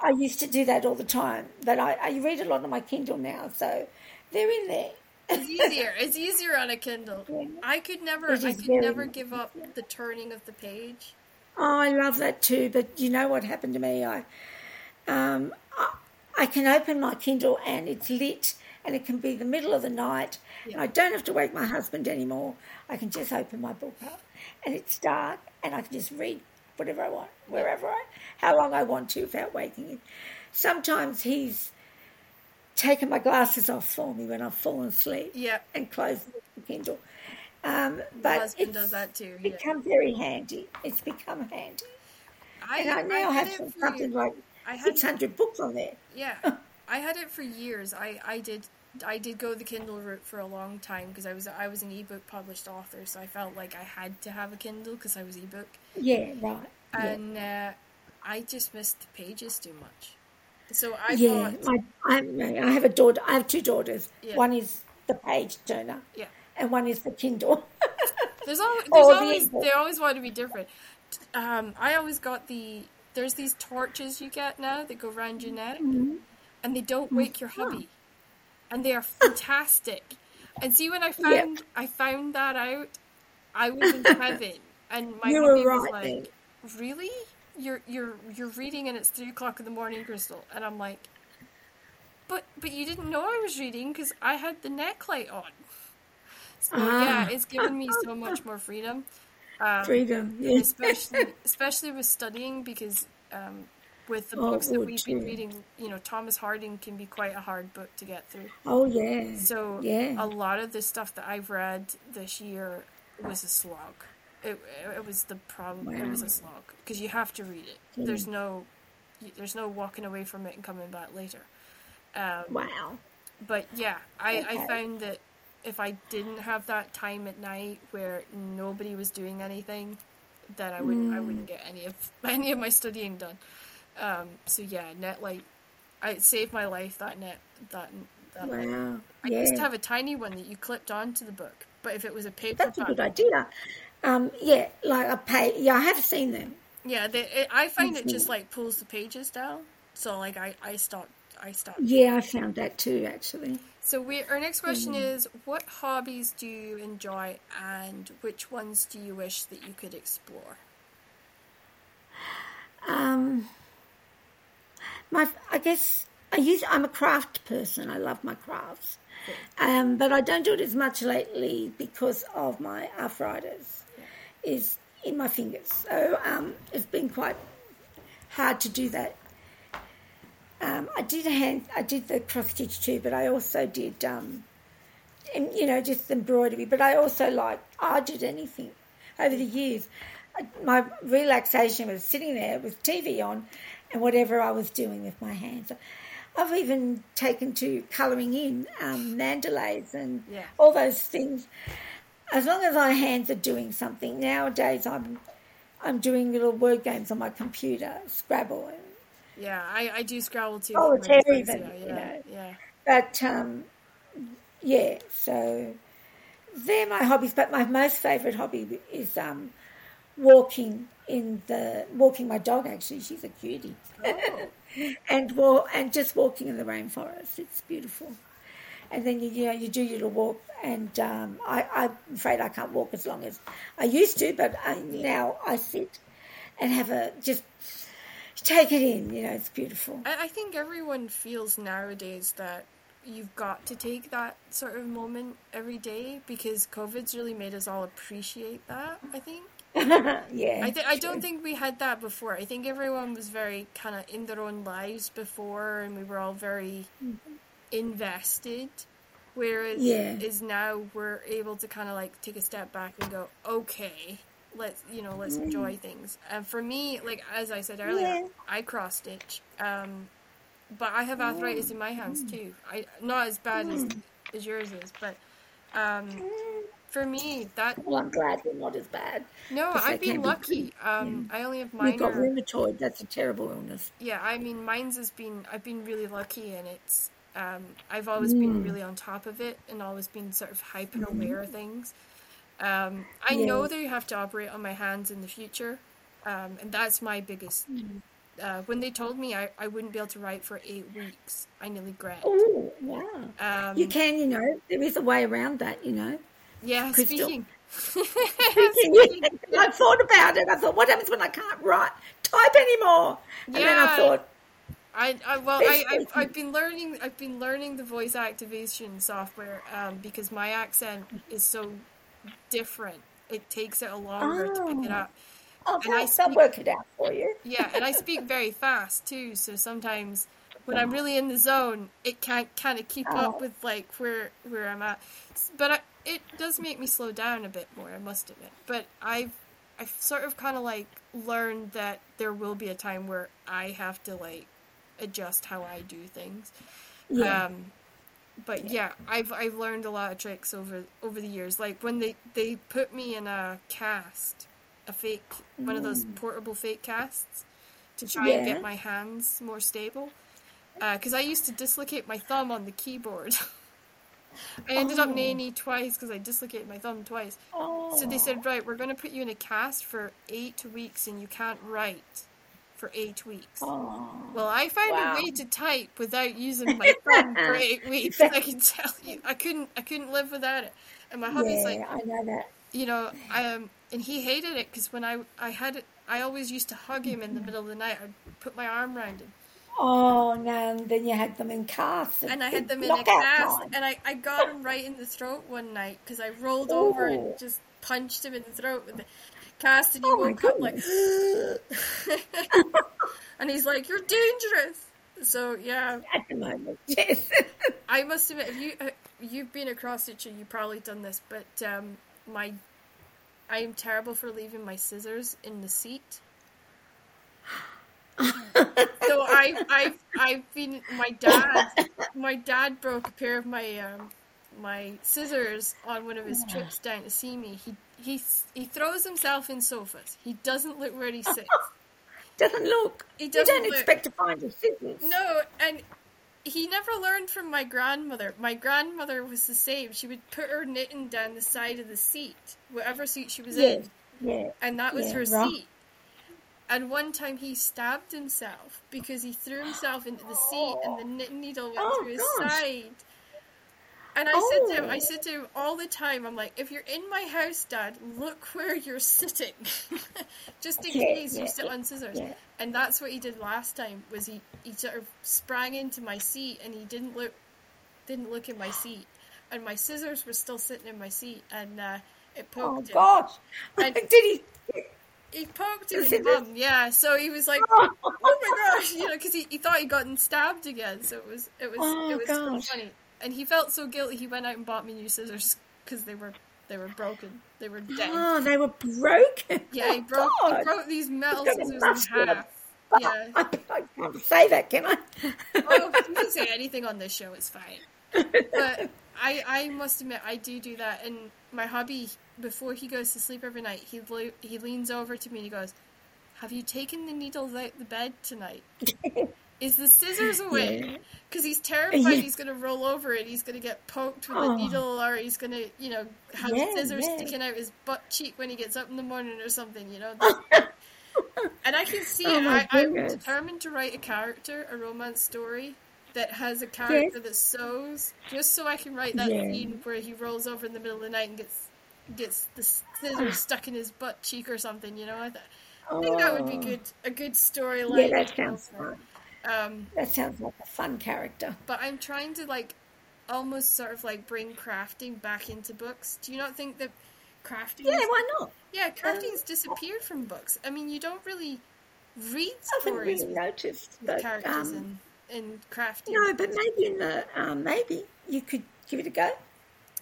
I used to do that all the time, but I, I read a lot on my Kindle now, so they're in there. It's easier. It's easier on a Kindle. I could never. I could never nice, give up the turning of the page. Oh, I love that too, but you know what happened to me? I, um, I, I can open my Kindle and it's lit, and it can be the middle of the night, and I don't have to wake my husband anymore. I can just open my book up, and it's dark, and I can just read whatever I want, wherever I, how long I want to, without waking him. Sometimes he's taken my glasses off for me when I've fallen asleep Yeah, and closed the Kindle. Um, my but husband it's does that too. Yeah. become very handy. It's become handy. I, And I now had have it for something like I had 600 books on there. yeah, I had it for years. I, I did I did go the Kindle route for a long time because I was I was an ebook published author, so I felt like I had to have a Kindle because I was ebook, Yeah, right. Yeah, and uh, I just missed the pages too much. So I yeah. bought My, I, I have a daughter. I have two daughters. Yeah. One is the page turner, yeah. and one is the Kindle. There's always, there's always ebook. they always want to be different. Um, I always got the there's these torches you get now that go round your neck, Mm-hmm. and they don't wake your hubby, and they are fantastic. And see, when I found I found that out, I was in heaven, and my You hubby was right like, "Really? You're you're you're reading, and it's three o'clock in the morning, Crystal." And I'm like, "But but you didn't know I was reading because I had the neck light on." So yeah, Ah. it's given me so much more freedom. Um, Freedom. Yeah. especially especially with studying because um, with the Oh, books that we've been reading, you know, Thomas Hardy can be quite a hard book to get through. Oh yeah. So yeah. a lot of the stuff that I've read this year was a slog. It, it was the problem. It was a slog because you have to read it. There's no there's no walking away from it and coming back later. Um, wow. but yeah, I, I found that if I didn't have that time at night where nobody was doing anything, that I wouldn't I Mm. wouldn't get any of any of my studying done. Um, so yeah, net light, I saved my life. That net that that. Wow. I used to have a tiny one that you clipped onto the book, but if it was a paper, That's a good idea. Um, yeah, like a pay. Yeah, I have seen them. yeah, they, it, I find it just like pulls the pages down. So like I I stopped I stopped. Yeah, I found that too. Actually. So we our next question Mm-hmm. is what hobbies do you enjoy and which ones do you wish that you could explore? Um, my, I guess I use. I'm a craft person. I love my crafts, um, but I don't do it as much lately because of my arthritis. Is in my fingers, so um, it's been quite hard to do that. Um, I did hand. I did the cross stitch too, but I also did. Um, and, you know, just embroidery. But I also like I did anything over the years. I- My relaxation was sitting there with TV on and whatever I was doing with my hands. I've even taken to colouring in um, mandalays and Yeah. all those things. As long as my hands are doing something. Nowadays, I'm I'm doing little word games on my computer, Scrabble. And, Yeah, I, I do Scrabble too. Oh, for my Terry dyslexia, even, you yeah, know. yeah. but um, yeah, so they're my hobbies. But my most favourite hobby is um, walking in the walking my dog. Actually, she's a cutie. Oh. and well, and just walking in the rainforest. It's beautiful. And then you, you know you do your little walk, and um, I, I'm afraid I can't walk as long as I used to, but I, now I sit and have a just take it in. You know, it's beautiful. I, I think everyone feels nowadays that you've got to take that sort of moment every day because COVID's really made us all appreciate that. I think. yeah, I, th- I don't think we had that before. I think everyone was very kind of in their own lives before, and we were all very invested. Whereas Yeah. is now we're able to kind of like take a step back and go, okay, let's you know let's enjoy things. And for me, like as I said earlier, Yeah. I cross stitch, um, but I have arthritis in my hands too. I not as bad as as yours is, but um, for me that Well, I'm glad we're not as bad. no, I've been can be lucky. Um, I only have mine. Got rheumatoid. That's a terrible illness. Yeah, I mean, mine's has been. I've been really lucky, and it's. Um, I've always been really on top of it, and always been sort of hyper aware of things. Um, I Yeah. know that you have to operate on my hands in the future, um, and that's my biggest. Uh, when they told me I, I wouldn't be able to write for eight weeks, I nearly grabbed. Oh, wow. Um, You can, you know, there is a way around that, you know. yeah, Crystal. speaking. I thought about it. I thought, what happens when I can't write, type anymore? And then I Yeah. thought, I, I well, It's I, I've. I've been learning. I've been learning the voice activation software um, because my accent is so different. It takes it a longer to pick it Oh. up. oh, And I speak- work it out for you. Yeah, and I speak very fast too. So sometimes when I'm really in the zone, it can't kind of keep Oh. up with like where where I'm at. But I, it does make me slow down a bit more. I must admit. But I've I've sort of kind of like learned that there will be a time where I have to like adjust how I do things. Yeah. Um, but yeah, I've I've learned a lot of tricks over over the years. Like when they they put me in a cast, a fake one of those portable fake casts, to try and Mm. Get my hands more stable. Because I used to dislocate my thumb on the keyboard. I ended up Oh. in A&E twice because I dislocated my thumb twice. oh. So they said, right, we're going to put you in a cast for eight weeks and you can't write for eight weeks. Oh. Well, I found Wow. a way to type without using my phone for eight weeks. I can tell you, I couldn't, I couldn't live without it. And my hubby's yeah, like, I know that. you know, um, and he hated it because when I, I had it, I always used to hug him in the middle of the night. I'd put my arm around him, Oh, no, and then you had them in casts. and I had them in a cast, time. and I, I got him right in the throat one night because I rolled over and just punched him in the throat with the cast, and he Oh, woke up like, and he's like, "You're dangerous." So yeah, At the moment, yes. I must admit, if you uh, you've been a cross stitcher, you've probably done this, but um, my I am terrible for leaving my scissors in the seat. so I I've I've been my dad my dad broke a pair of my um, my scissors on one of his trips down to see me. He he he throws himself in sofas. He doesn't look where he sits. doesn't look. He you doesn't don't look. expect to find your scissors. No, and he never learned from my grandmother. My grandmother was the same. She would put her knitting down the side of the seat, whatever seat she was in, yeah. and that was Yeah, her right. seat. And one time he stabbed himself because he threw himself into the seat and the knitting needle went Oh, through his gosh. side. And I said to him, Oh. I said to him all the time, I'm like, if you're in my house, Dad, look where you're sitting, just in Yeah, case you sit on scissors. yeah. And that's what he did last time. Was he he sort of sprang into my seat and he didn't look didn't look in my seat, and my scissors were still sitting in my seat, and uh, it Oh, poked him. Oh, gosh. And- Did he? He poked him in the bum. Yeah, so he was like, "Oh my gosh," you know, because he, he thought he'd gotten stabbed again. So it was it was Oh, it was gosh. funny, and he felt so guilty. He went out and bought me new scissors because they were they were broken. They were dead. Oh, they were broken. Yeah, oh, he Oh, broke he broke these metal He's got a scissors in half. Ah, yeah. I, I can't say that, can I? oh, you can say anything on this show. It's fine. But I, I must admit, I do do that. And my hubby, before he goes to sleep every night, he le- he leans over to me and he goes, "Have you taken the needles out the bed tonight? Is the scissors away? Yeah. Because he's terrified Yeah. he's going to roll over and he's going to get poked with a Oh. needle, or he's going to, you know, have Yeah, scissors yeah. sticking out his butt cheek when he gets up in the morning or something, you know." And I can see Oh it. I, I'm determined to write a character, a romance story that has a character that sews, just so I can write that Yeah. scene where he rolls over in the middle of the night and gets gets the scissors stuck in his butt cheek or something. You know, I, th- I think that would be Oh. good, a good storyline. Yeah, that sounds fun. Um, That sounds like a fun character. but I'm trying to like almost sort of like bring crafting back into books. Do you not think that crafting? Yeah, why not? yeah, crafting's disappeared from books. I mean, you don't really read stories. I haven't really noticed, with but characters um, in, in crafting. no, but maybe in the um, maybe you could give it a go.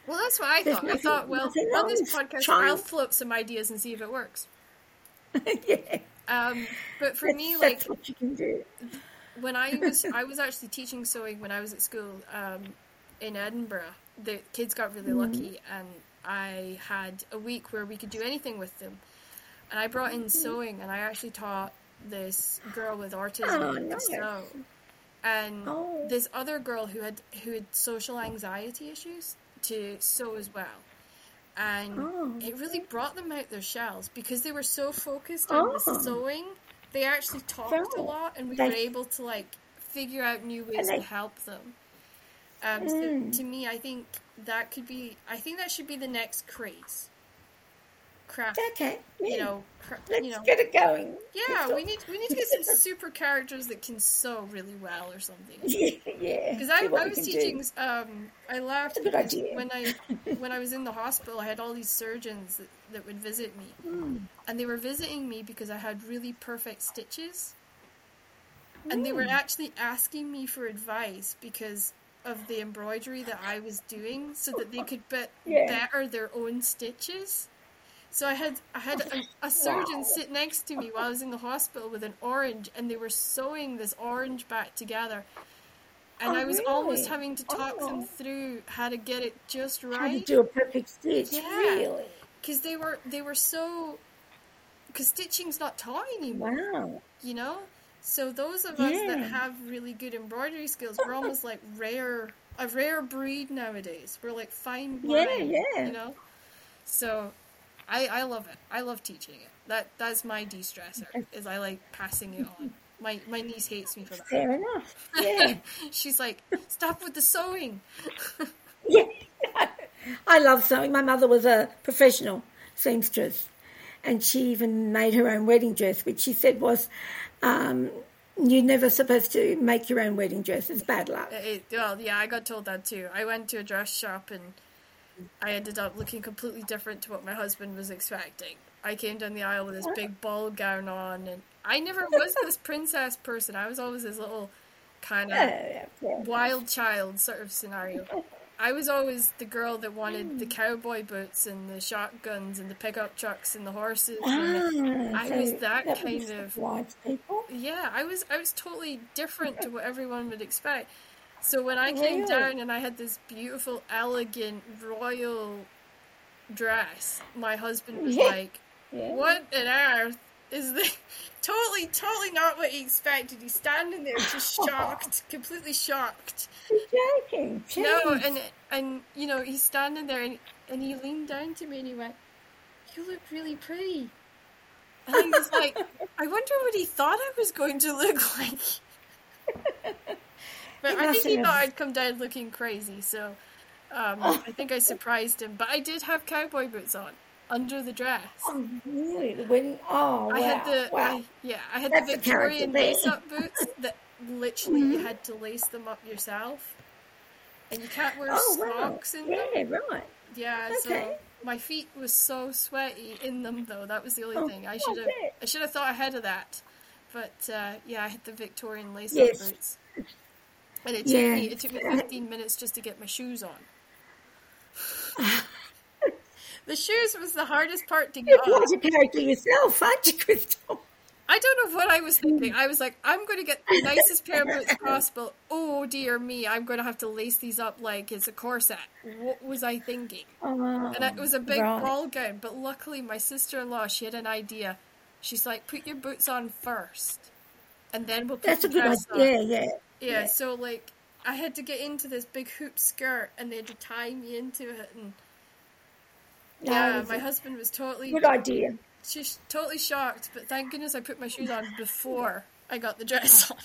Well, that's what I There's thought. I thought, well, nothing on this podcast, Try. I'll float some ideas and see if it works. yeah, Um, but for that's, me, that's like what you can do. When I was, I was actually teaching sewing when I was at school um, in Edinburgh. The kids got really Mm. lucky, and I had a week where we could do anything with them. And I brought in sewing, and I actually taught this girl with autism Oh, to nice. sew, and Oh. this other girl who had who had social anxiety issues to sew as well. And Oh. it really brought them out their shells because they were so focused on the Oh. sewing. They actually talked a lot, and we They- were able to like figure out new ways they- to help them. Um, so Mm. to me, I think that could be. I think that should be the next craze. Craft, Okay, yeah. you know, cra- let's you know. get it going. Yeah, Let's we need we need to get some super characters that can sew really well or something. Yeah. Because I, I was teaching. Um, I laughed That's a good because idea. when I when I was in the hospital. I had all these surgeons that, that would visit me, Mm. and they were visiting me because I had really perfect stitches, and they were Mm. actually asking me for advice because of the embroidery that I was doing, so that they could be- Yeah. better their own stitches. So I had I had a, a surgeon Wow. sit next to me while I was in the hospital with an orange, and they were sewing this orange back together. And Oh, I was almost having to talk them Oh. through how to get it just right. How to do a perfect stitch? Yeah. Really? because they were they were so because stitching's not taught anymore, Wow. you know. So those of us that have really good embroidery skills, we're almost like rare a rare breed nowadays. We're like fine Yeah, yeah. you know. So I I love it. I love teaching it. That that's my de-stressor. Is I like passing it on. My my niece hates me for that. Fair enough. Yeah. She's like, stop with the sewing. yeah. I love sewing. My mother was a professional seamstress, and she even made her own wedding dress, which she said was, um, "You're never supposed to make your own wedding dress. It's bad luck." It, well, yeah, I got told that too. I went to a dress shop and I ended up looking completely different to what my husband was expecting. I came down the aisle with this big ball gown on, and I never was this princess person. I was always this little kind of Yeah, yeah, yeah. wild child sort of scenario. I was always the girl that wanted the cowboy boots and the shotguns and the pickup trucks and the horses. and Ah, I so was that would kind of- yeah, I was I was totally different to what everyone would expect. So when I came Really? down and I had this beautiful, elegant, royal dress, my husband was Yeah. like, Yeah. "What on earth is this?" Totally, totally not what he expected. He's standing there just shocked, completely shocked. You're joking. No, and and you know he's standing there and and he leaned down to me and he went, "You look really pretty." And I was like, I wonder what he thought I was going to look like. But I think he thought I'd come down looking crazy, so um, I think I surprised him. But I did have cowboy boots on under the dress. Oh, really? Wedding? Oh, I wow. had the wow. I, yeah, I had That's the Victorian lace up boots that literally you had to lace them up yourself, and you can't wear oh, wow. socks in them. Yeah, right. Yeah, so Okay. my feet was so sweaty in them though. That was the only Oh, thing. I I should have. I should have thought ahead of that. But uh, yeah, I had the Victorian lace Yes. up boots. And it took Yeah. me it took me fifteen minutes just to get my shoes on. the shoes was the hardest part to get on. a character yourself, aren't you, Crystal? I don't know what I was thinking. I was like, I'm going to get the nicest pair of boots possible. Oh dear me, I'm going to have to lace these up like it's a corset. What was I thinking? Oh, And it was a big right. ball gown, but luckily my sister-in-law, she had an idea. She's like, put your boots on first, and then we'll put That's the a good dress idea. on. Yeah, yeah. Yeah, so like I had to get into this big hoop skirt, and they had to tie me into it, and No, yeah, my husband was totally good idea. she's totally shocked, but thank goodness I put my shoes on before I got the dress on.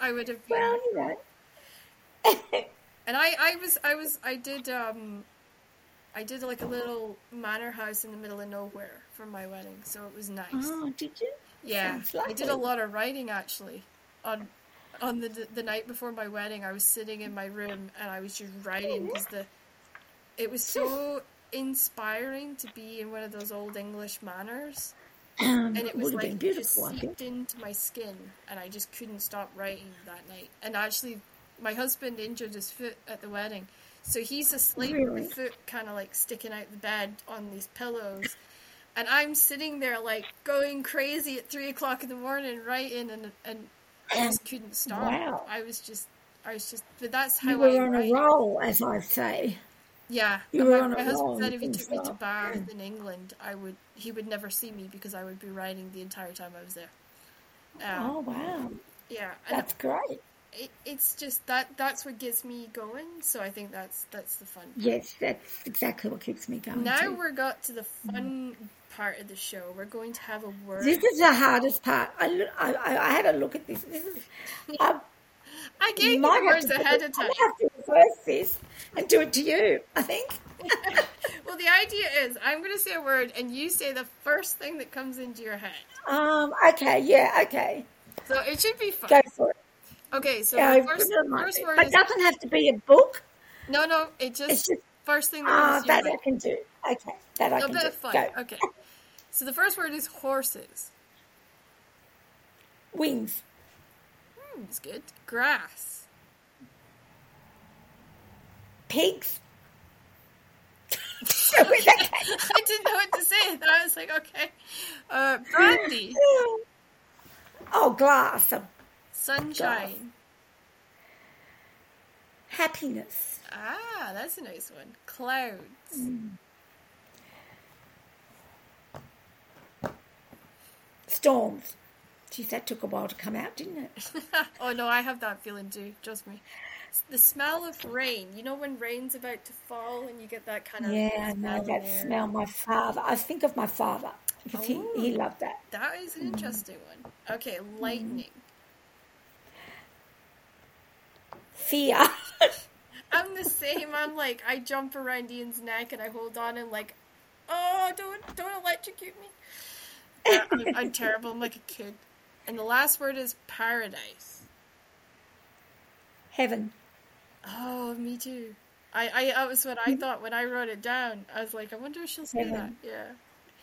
I would have been. Well, you know. And I, I was, I was, I did, um, I did like a little manor house in the middle of nowhere for my wedding, so it was nice. oh, did you? yeah, I did a lot of writing actually. On, on the the night before my wedding, I was sitting in my room and I was just writing because the, it was so inspiring to be in one of those old English manors. Um, and it was like been it beautiful, I think. seeped into my skin, and I just couldn't stop writing that night. And actually, my husband injured his foot at the wedding, so he's asleep with Really? the foot kind of like sticking out the bed on these pillows, and I'm sitting there like going crazy at three o'clock in the morning writing, and and I just couldn't stop. Wow. I was just, I was just, but that's how You I were on write. a roll, as I say. Yeah, You were my, on a my husband roll said if he and took me to. Bath in England, I would he would never see me because I would be writing the entire time I was there. Um, Oh wow, yeah, and that's great. it, it's just that that's what gets me going. So I think that's that's the fun. Yes, that's exactly what keeps me going. Now too. we're got to the fun part of the show. We're going to have a word. This is the hardest part. I, I, I I had a look at this. This is. I I gave you the words ahead of time. might have to reverse this and do it to you. I think. well, the idea is I'm going to say a word, and you say the first thing that comes into your head. Um. Okay. Yeah. Okay. So it should be fun. Go for it. Okay, so Yeah, the first, first word but is doesn't have to be a book. no, no. It just, It's just- first thing that Ah, comes to your that I can do. Okay, that I A can bit do. of fun. Go. Okay. So the first word is horses. Wings. Hmm, it's good. Grass. Pigs. I didn't know what to say. I was like, okay. Uh, brandy. Oh, glass Sunshine. happiness. Ah, that's a nice one. Clouds. Storms. Geez, that took a while to come out, didn't it? oh no, I have that feeling too. Trust me. The smell of rain. You know when rain's about to fall and you get that kind of Yeah, I know that there? smell. My father. I think of my father because he, he Oh. loved that. That is an mm. interesting one. Okay, mm. lightning. Fear. I'm the same. I'm like I jump around Ian's neck and I hold on and like, oh, don't don't electrocute me. I'm, I'm terrible. I'm like a kid. And the last word is paradise. Heaven. Oh, me too. I, I that was what I thought when I wrote it down. I was like, I wonder if she'll say that. Heaven. Yeah.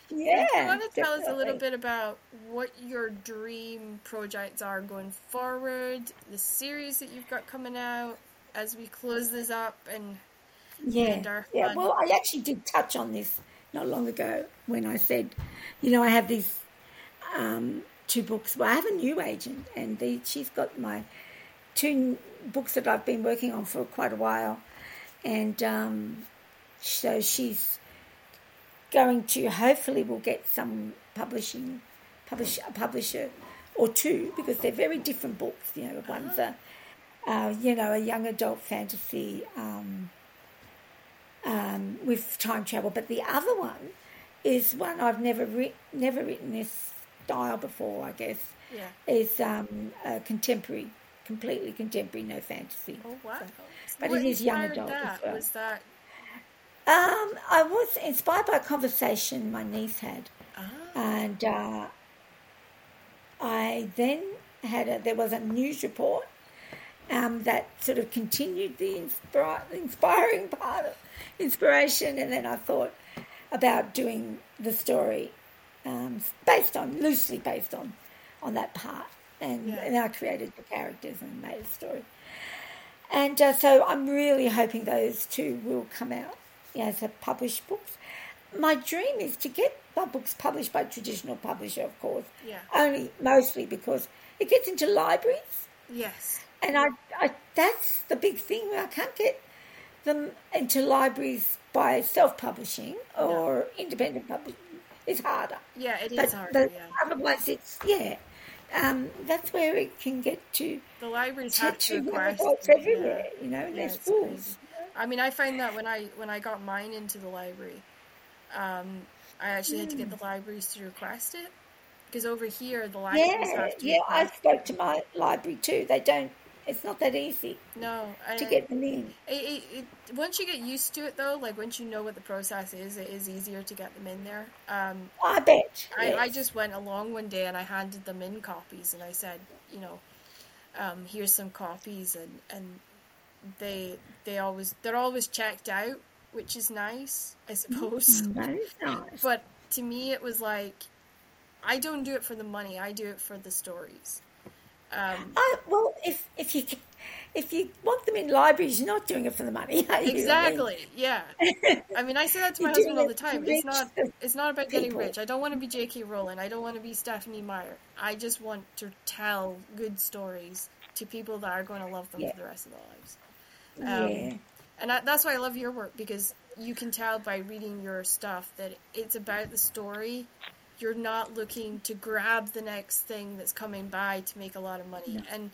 Yeah. Do you want to tell us a little bit about what your dream projects are going forward, the series that you've got coming out as we close this up, and Yeah, yeah. Well, I actually did touch on this not long ago when I said, you know, I have these um, two books. Well, I have a new agent, and the, she's got my two books that I've been working on for quite a while, and um, so she's going to hopefully we'll get some publishing publish a publisher or two because they're very different books. You know, one's a uh, you know a young adult fantasy. Um, um, with time travel, but the other one is one I've never writ- never written this style before. I guess yeah. is um, a contemporary, completely contemporary, no fantasy. Oh wow! But what it is young adult as well. Was that Um, I was inspired by a conversation my niece had, ah, and uh, I then had a, there was a news report um, that sort of continued the inspira- inspiring part of inspiration, and then I thought about doing the story um, based on loosely based on on that part, and, Yeah. and I created the characters and made a story. And uh, so I'm really hoping those two will come out as a published books. my dream is to get my books published by a traditional publisher, of course. Yeah. Only mostly because it gets into libraries, Yes. And I, I that's the big thing. I can't get them into libraries by self-publishing or independent publishing. It's harder. Yeah, it is But, hard. but yeah. otherwise, it's yeah. Um, that's where it can get to The libraries have to acquire adults everywhere. You know, in Yeah, their schools. I mean, I find that when I when I got mine into the library, um, I actually had to get the libraries to request it because over here the libraries Yeah, have to. yeah. I spoke to my library too. They don't. It's not that easy no, I, to get them in. It, it, it, once you get used to it, though, like once you know what the process is, it is easier to get them in there. Um, I bet. I, I just went along one day and I handed them in copies and I said, you know, um, here's some copies and, and they they always they're always checked out, which is nice, I suppose. That is nice. But to me, it was like, I don't do it for the money. I do it for the stories. Um, I, well, if if you if you want them in libraries, you're not doing it for the money. Are you? I mean, exactly. Yeah. I mean, I say that to my husband all the time. It's not. It's not about getting rich. I don't want to be J.K. Rowling. I don't want to be Stephenie Meyer. I just want to tell good stories to people that are going to love them Yeah. for the rest of their lives. Um, yeah. And I, that's why I love your work because you can tell by reading your stuff that it's about the story. You're not looking to grab the next thing that's coming by to make a lot of money. And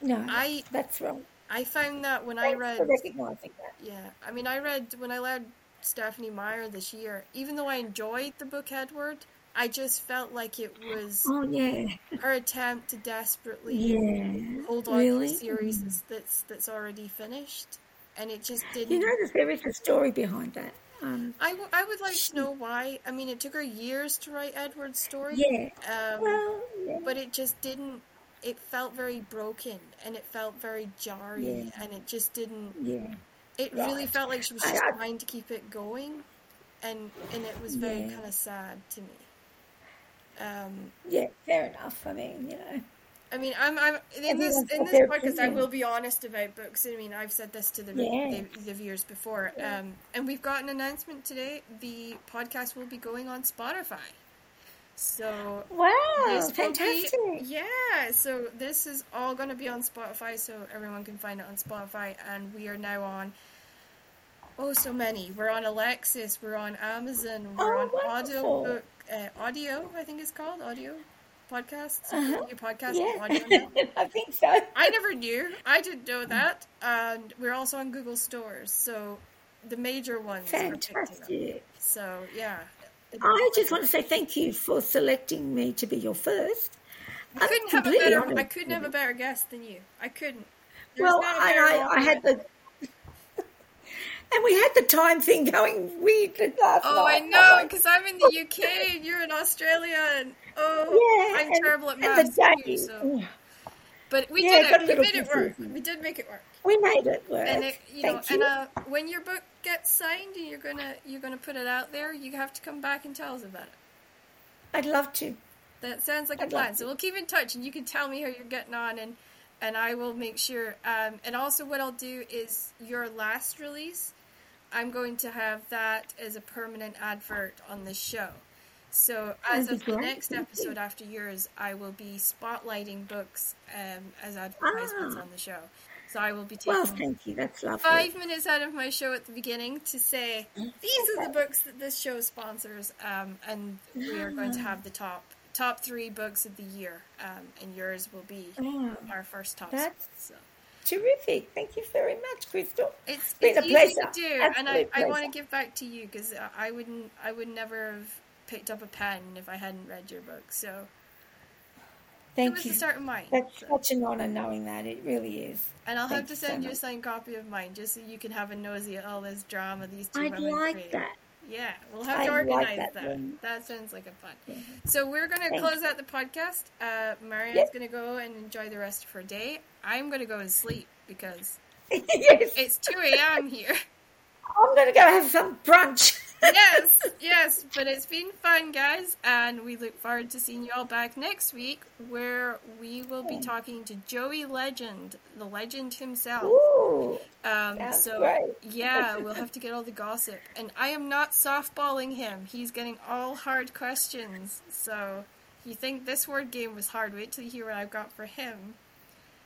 No, I that's wrong. I found that when I read recognizing that. yeah, I mean, I read when I read Stephenie Meyer this year. Even though I enjoyed the book Edward, I just felt like it was Oh yeah, her attempt to desperately yeah. hold on really? to a series that's, that's that's already finished, and it just didn't. You know, that there is a story behind that. Um, I, w- I would like to know why. I mean, it took her years to write Edward's story. yeah. Um, Well, yeah. but it just didn't. It felt very broken, and it felt very jarring, Yeah. and it just didn't. yeah. It really felt like she was I- just I- trying to keep it going, and and it was very Yeah. kind of sad to me. Um, Yeah, fair enough. I mean, you know, I mean, I'm I'm in this in this podcast. I will be honest about books. I mean, I've said this to the Yeah. the, the viewers before, um, and we've got an announcement today. The podcast will be going on Spotify. So wow, this will be- yeah, so this is all going to be on Spotify, so everyone can find it on Spotify, and we are now on. Oh, so many. We're on Alexis. We're on Amazon. We're Oh, on wonderful. Audio uh, Audio. I think it's called Audio Podcasts. Uh-huh. Your podcast Yeah, I think so. I never knew. I didn't know that. And we're also on Google stores, so the major ones are picked up. Fantastic. So yeah. I just want to say thank you for selecting me to be your first. I couldn't have a better. I couldn't have a better guest than you. I couldn't. There's Well, and I, I had the. And we had the time thing going weird last Oh, I know, because I'm in the UK and you're in Australia, and oh, Yeah, I'm and- terrible at maths the too. So. But we Yeah, did it. We made it work. We did make it work. We made it work. And it, you know, Thank and uh, when your book gets signed and you're gonna you're gonna put it out there, you have to come back and tell us about it. I'd love to. That sounds like a I'd love plan. So we'll keep in touch, and you can tell me how you're getting on, and and I will make sure. Um, and also, what I'll do is your last release. I'm going to have that as a permanent advert on the show. So as That'd of the next episode after yours, I will be spotlighting books um, as advertisements Ah. on the show. So I will be taking Well, thank you. That's lovely. five minutes out of my show at the beginning to say these are the books that this show sponsors, um, and we are going to have the top top three books of the year, um, and yours will be Oh, our first top. That's- so terrific. Thank you very much, Crystal. it's, been it's a pleasure. to do, and I, I want to give back to you because I wouldn't I would never have picked up a pen if I hadn't read your book. So it Thank was you. start of mine. That's So- such an honour knowing that. It really is. And I'll have to you so send you a signed copy of mine just so you can have a nosy at all this drama these 2 I'd women like create. that. Yeah, we'll have I to like organize that that. That sounds like a fun. So we're going to close out the podcast. Uh, Marianne's Yep. going to go and enjoy the rest of her day. I'm going to go and sleep because yes. it's 2 a.m. here. I'm going to go have some brunch. yes, yes, but it's been fun, guys, and we look forward to seeing you all back next week, where we will be talking to Joey Legend, the legend himself. Ooh, Um, so great. yeah, we'll have to get all the gossip, and I am not softballing him. He's getting all hard questions. So, you think this word game was hard? Wait till you hear what I've got for him.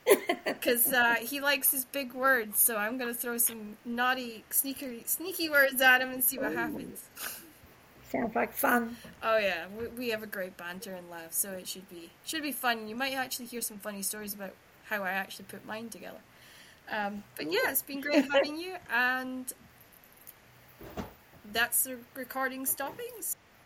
Because uh, he likes his big words, so I'm gonna throw some naughty, sneaky, sneaky words at him and see what happens. sounds like fun. Oh yeah, we, we have a great banter and laugh, so it should be should be fun. You might actually hear some funny stories about how I actually put mine together. Um, but yeah, it's been great having you, and that's the recording stoppings.